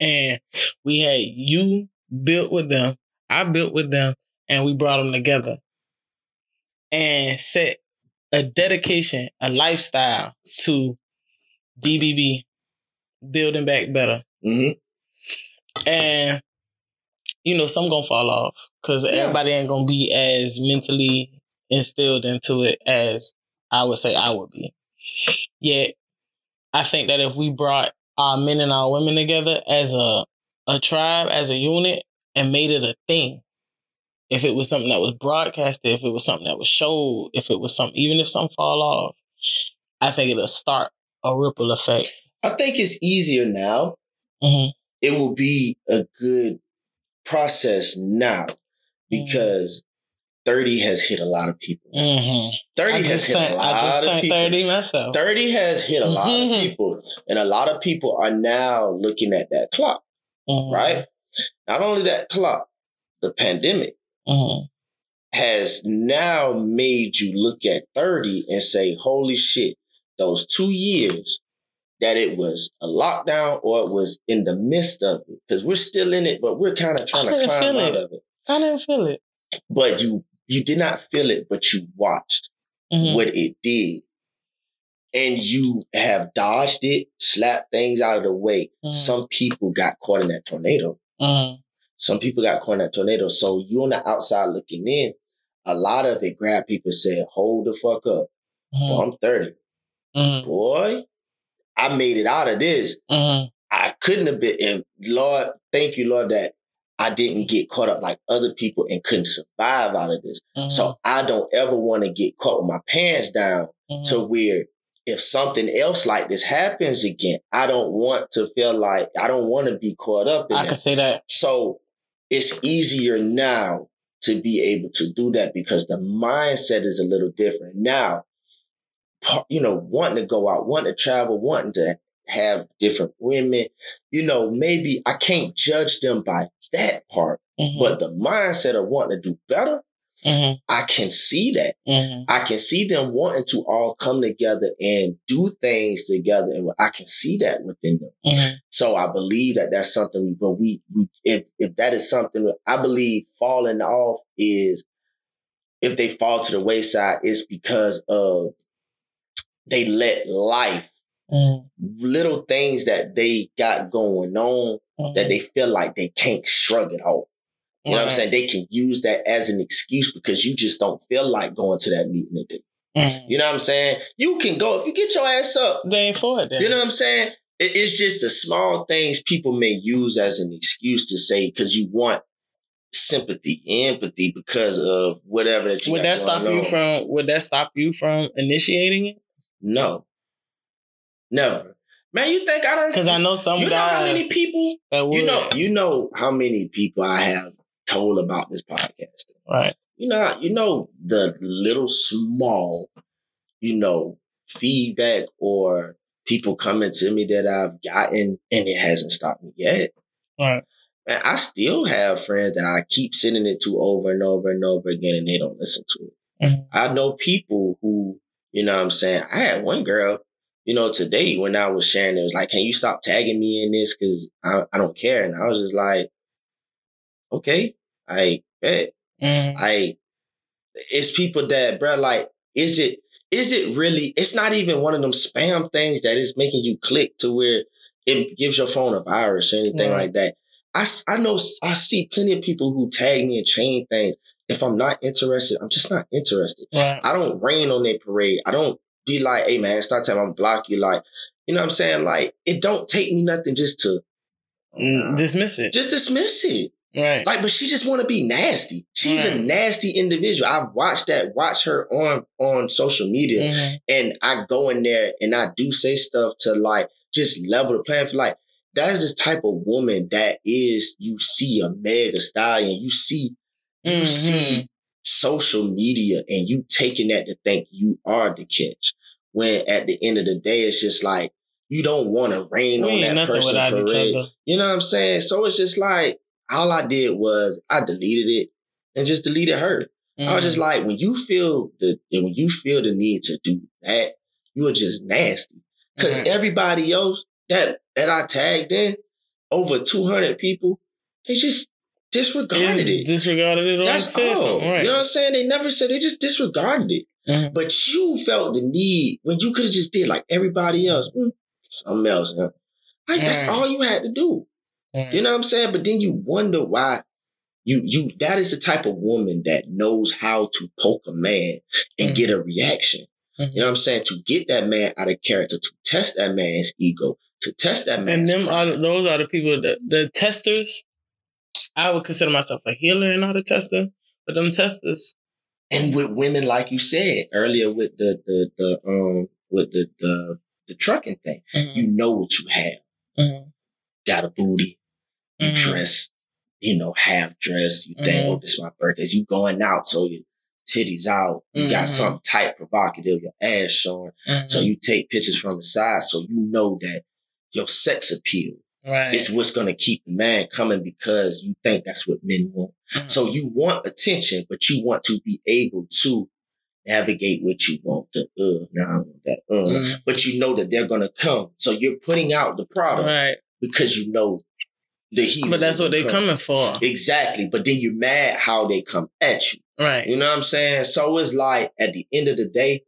and we had you built with them, I built with them, and we brought them together and set a dedication, a lifestyle to BBB, building back better. Mhm. And you know, some gonna fall off because Yeah. everybody ain't gonna be as mentally instilled into it as I would say I would be. Yet, I think that if we brought our men and our women together as a a tribe, as a unit, and made it a thing, if it was something that was broadcasted, if it was something that was showed, if it was something, even if some fall off, I think it'll start a ripple effect. I think it's easier now. hmm It will be a good process now because 30 has hit a lot of people. hmm 30 has hit turned, a lot of people. 30 myself. 30 has hit a lot of Mhm. people. And a lot of people are now looking at that clock, Mhm. right? Not only that clock, the pandemic Mhm. has now made you look at 30 and say, holy shit, those two years that it was a lockdown or it was in the midst of it. Because we're still in it, but we're kind of trying to climb out it. of it. I didn't feel it. But you you did not feel it, but you watched Mhm. what it did. And you have dodged it, slapped things out of the way. Mhm. Some people got caught in that tornado. Mhm. Some people got caught in that tornado. So you on the outside looking in, a lot of it grabbed people said, hold the fuck up. Boy, I'm 30. Mhm. Boy, I made it out of this. Mhm. I couldn't have been. And Lord, thank you, Lord, that I didn't get caught up like other people and couldn't survive out of this. Mhm. So I don't ever want to get caught with my pants down Mhm. to where if something else like this happens again, I don't want to feel like I don't want to be caught up in it. I that. can say that. So it's easier now to be able to do that because the mindset is a little different. Now, you know, wanting to go out, wanting to travel, wanting to have different women, you know, maybe I can't judge them by that part, Mhm. but the mindset of wanting to do better, Mhm. I can see that. Mhm. I can see them wanting to all come together and do things together, and I can see that within them. Mhm. So I believe that that's something. But we, we, if if that is something, I believe falling off is if they fall to the wayside, it's because of they let life, Mhm. little things that they got going on, that they feel like they can't shrug it off. You know what I'm saying? They can use that as an excuse because you just don't feel like going to that meeting today. Mhm. You know what I'm saying? You can go if you get your ass up. They ain't for it. Then. You know what I'm saying? It- it's just the small things people may use as an excuse to say because you want sympathy, empathy because of whatever that you would that stop going you from? Would that stop you from initiating it? No, never. Man, you think I don't? Because I know some you know how many people? that. You know, you know how many people I have told about this podcast. right? You know, how- you know the little small, you know, feedback or people coming to me that I've gotten, and it hasn't stopped me yet. Right. Man, I still have friends that I keep sending it to over and over and over again, and they don't listen to it. Mhm. I know people who, you know what I'm saying? I had one girl, you know, today when I was sharing, it was like, can you stop tagging me in this? Cause I, I don't care. And I was just like, okay, I bet. Mhm. I, it's people that, bruh, like, is it, is it really, it's not even one of them spam things that is making you click to where it gives your phone a virus or anything Right. like that. I, I know, I see plenty of people who tag me and change things. If I'm not interested, I'm just not interested. I don't rain on their parade. I don't be like, hey man, start telling me I'm block you. Like, you know what I'm saying? Like, it don't take me nothing just to Mm, Dismiss it. just dismiss it. Right. Like, but she just want to be nasty. She's a nasty individual. I've watched that, watch her on on social media, Mhm. and I go in there and I do say stuff to like just level the playing for like that is the type of woman that is you see a Megan Stallion, you see you Mhm. see social media and you taking that to think you are the catch. When at the end of the day, it's just like you don't want to rain We on that person parade. You know what I'm saying? So it's just like all I did was I deleted it and just deleted her. I was just Mhm. like, when you feel the when you feel the need to do that, you are just nasty. Because Mhm. everybody else that that I tagged in, over 200 people, they just disregarded it. disregarded it That's all. You know what I'm saying? They never said they just disregarded it. Mhm. But you felt the need when you could have just did like everybody else. Mm, something else. Huh? Like that's all you had to do. Right. You know what I'm saying? But then you wonder why you you that is the type of woman that knows how to poke a man and Mhm. get a reaction. Mhm. You know what I'm saying? To get that man out of character, to test that man's ego, to test that man. And them pride. are those are the people that the testers. I would consider myself a healer and not a tester, but them testers. and with women, like you said earlier, with the the the um with the the the trucking thing, Mhm. you know what you have. Mhm. Got a booty, you Mhm. dress, you know, half dress. You think, Mhm. oh, this is my birthday. You going out, so your titties out. You got Mhm. something tight, provocative, your ass showing. So you take pictures from the side, so you know that your sex appeal right. is what's gonna keep the man coming because you think that's what men want. Mhm. So you want attention, but you want to be able to navigate what you want. The uh, want that uh, Mhm. but you know that they're gonna come. So you're putting out the product right. because you know the heat. But that's what gonna they come. coming for. Exactly. But then you're mad how they come at you. Right. You know what I'm saying? So it's like at the end of the day,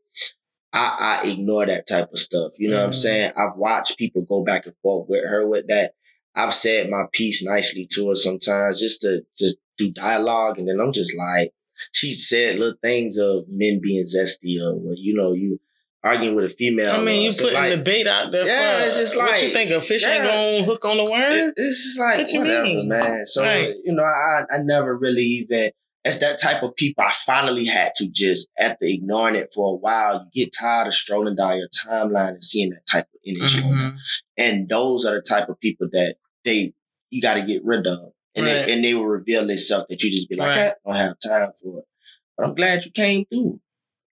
I, I ignore that type of stuff. You know what I'm Mhm. saying? I've watched people go back and forth with her with that. I've said my piece nicely to her sometimes just to just do dialogue. And then I'm just like, she said little things of men being zesty or, you know, you, arguing with a female. I mean, you so putting like, the bait out there. Yeah, for, it's just what you think a fish ain't gonna hook on the worm? it- it's just like What you whatever, mean? man. So Right. you know, I I never really even as that type of people. I finally had to just after ignoring it for a while. You get tired of strolling down your timeline and seeing that type of energy. Mhm. and those are the type of people that they you got to get rid of, and Right. they, and they will reveal themselves that you just be like, Right. I don't have time for it. But I'm glad you came through.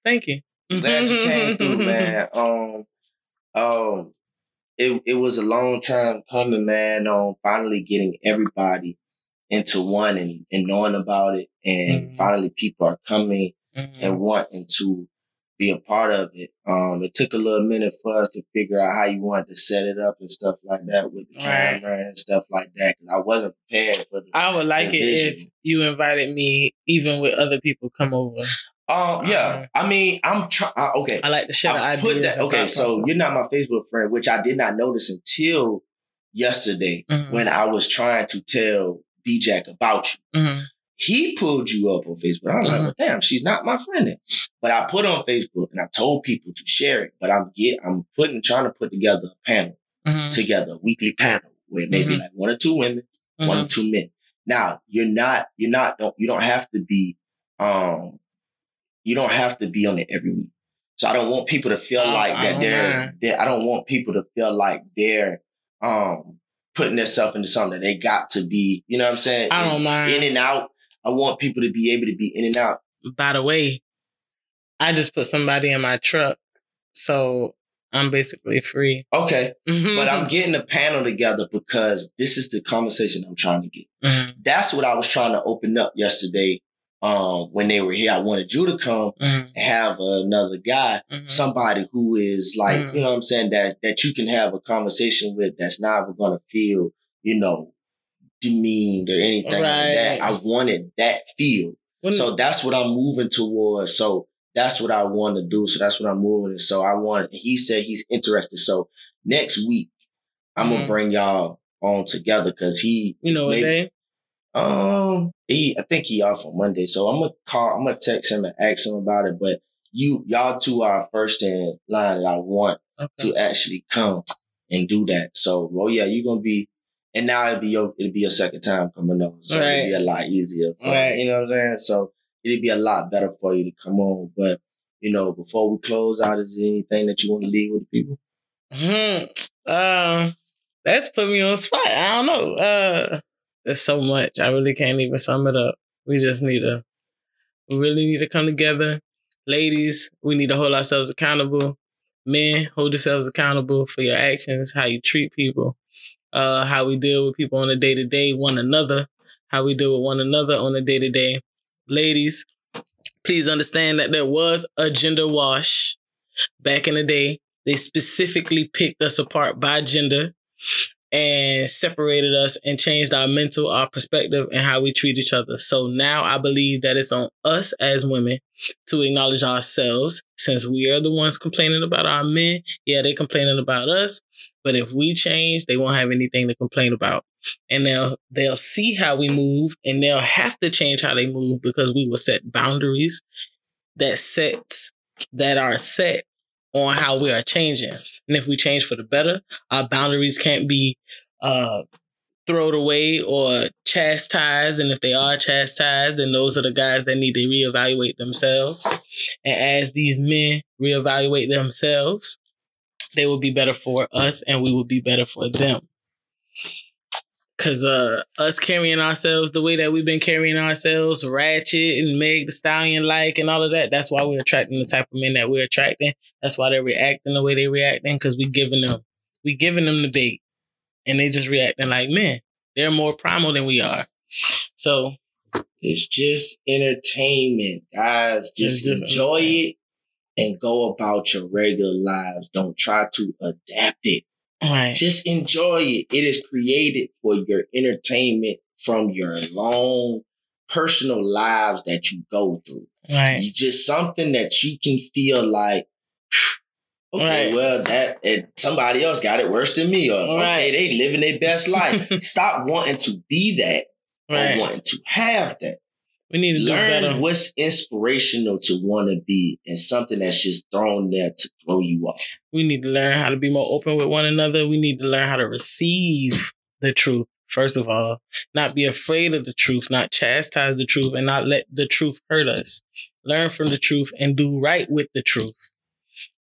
Thank you. I'm glad you came through, man. Um, um, it it was a long time coming, man. On finally getting everybody into one and, and knowing about it, and Mhm. finally people are coming Mhm. and wanting to be a part of it. Um, it took a little minute for us to figure out how you wanted to set it up and stuff like that with the Right. camera and stuff like that. Cause I wasn't prepared for the. I would like the it if you invited me, even with other people, come over. Um, yeah. I mean, I'm trying. Okay, I like to share the I ideas. put that. Okay, so process. you're not my Facebook friend, which I did not notice until yesterday Mhm. when I was trying to tell B Jack about you. Mhm. he pulled you up on Facebook. I'm like, Mhm. well, damn, she's not my friend. Then. But I put on Facebook and I told people to share it. But I'm get I'm putting trying to put together a panel Mhm. together, a weekly panel where maybe Mhm. like one or two women, one or Mhm. two men. Now you're not you're not don't you don't have to be um you don't have to be on it every week. So I don't want people to feel I- like that they're, they're I don't want people to feel like they're um putting themselves into something that they got to be, you know what I'm saying? I don't mind. in and out. I want people to be able to be in and out. By the way, I just put somebody in my truck, so I'm basically free. Okay. Mhm. But I'm getting a panel together because this is the conversation I'm trying to get. Mhm. That's what I was trying to open up yesterday. Um, when they were here, I wanted you to come Mhm. and have another guy, Mhm. somebody who is like, Mhm. you know what I'm saying, that that you can have a conversation with that's not gonna feel, you know, demeaned or anything like that. I wanted that feel. When- So that's what I'm moving towards. So that's what I want to do. So that's what I'm moving. And so I want, he said he's interested. So next week, I'm going Mhm. to bring y'all on together because he, you know what maybe-? Um, he, I think he off on Monday. So I'm to call, I'm to text him and ask him about it. But you, y'all two are first in line that I want Okay. to actually come and do that. So, well, yeah, you're to be, and now it'll be your, it'll be your second time coming on. So Right. it'll be a lot easier. For, Right. You know what I'm saying? So it'll be a lot better for you to come on. But, you know, before we close out, is there anything that you want to leave with the people? Hmm. Um, that's put me on spot. I don't know. Uh, there's so much. I really can't even sum it up. We just need to. We really need to come together, ladies. We need to hold ourselves accountable. Men, hold yourselves accountable for your actions, how you treat people, uh, how we deal with people on a day to day, one another, how we deal with one another on a day to day. Ladies, please understand that there was a gender wash back in the day. They specifically picked us apart by gender and separated us and changed our mental, our perspective, and how we treat each other. So now I believe that it's on us as women to acknowledge ourselves since we are the ones complaining about our men. Yeah, they're complaining about us. But if we change, they won't have anything to complain about. And they'll they'll see how we move and they'll have to change how they move because we will set boundaries that sets that are set on how we are changing. And if we change for the better, our boundaries can't be uh thrown away or chastised. And if they are chastised, then those are the guys that need to reevaluate themselves. And as these men reevaluate themselves, they will be better for us and we will be better for them. Cause uh us carrying ourselves the way that we've been carrying ourselves, ratchet and Meg the Stallion like and all of that, that's why we're attracting the type of men that we're attracting. That's why they're reacting the way they're reacting, because we giving them we giving them the bait. And they just reacting like men. They're more primal than we are. So It's just entertainment, guys. Just, just enjoy it and go about your regular lives. Don't try to adapt it. Right. Just enjoy it. It is created for your entertainment from your long personal lives that you go through. Right. You just something that you can feel like, okay, Right. well, that and somebody else got it worse than me, or okay, Right. they living their best life. Stop wanting to be that or Right. wanting to have that. We need to Learn better. what's inspirational to want to be and something that's just thrown there to throw you off. We need to learn how to be more open with one another. We need to learn how to receive the truth. First of all, not be afraid of the truth, not chastise the truth, and not let the truth hurt us. Learn from the truth and do right with the truth.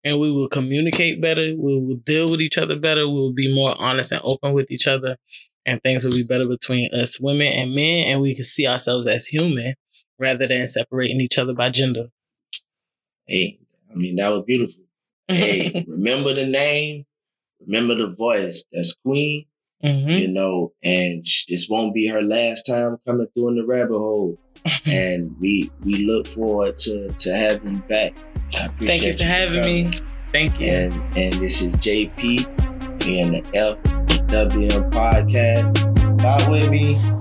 And we will communicate better. We will deal with each other better. We will be more honest and open with each other. And things will be better between us women and men. And we can see ourselves as human rather than separating each other by gender. Hey, I mean, that was beautiful. Hey, remember the name, remember the voice. That's Queen, Mhm. you know, and sh- this won't be her last time coming through in the rabbit hole. and we we look forward to to having you back. I appreciate Thank you for having coming. me. Thank you. And and this is JP in the FWM podcast. Bye with me.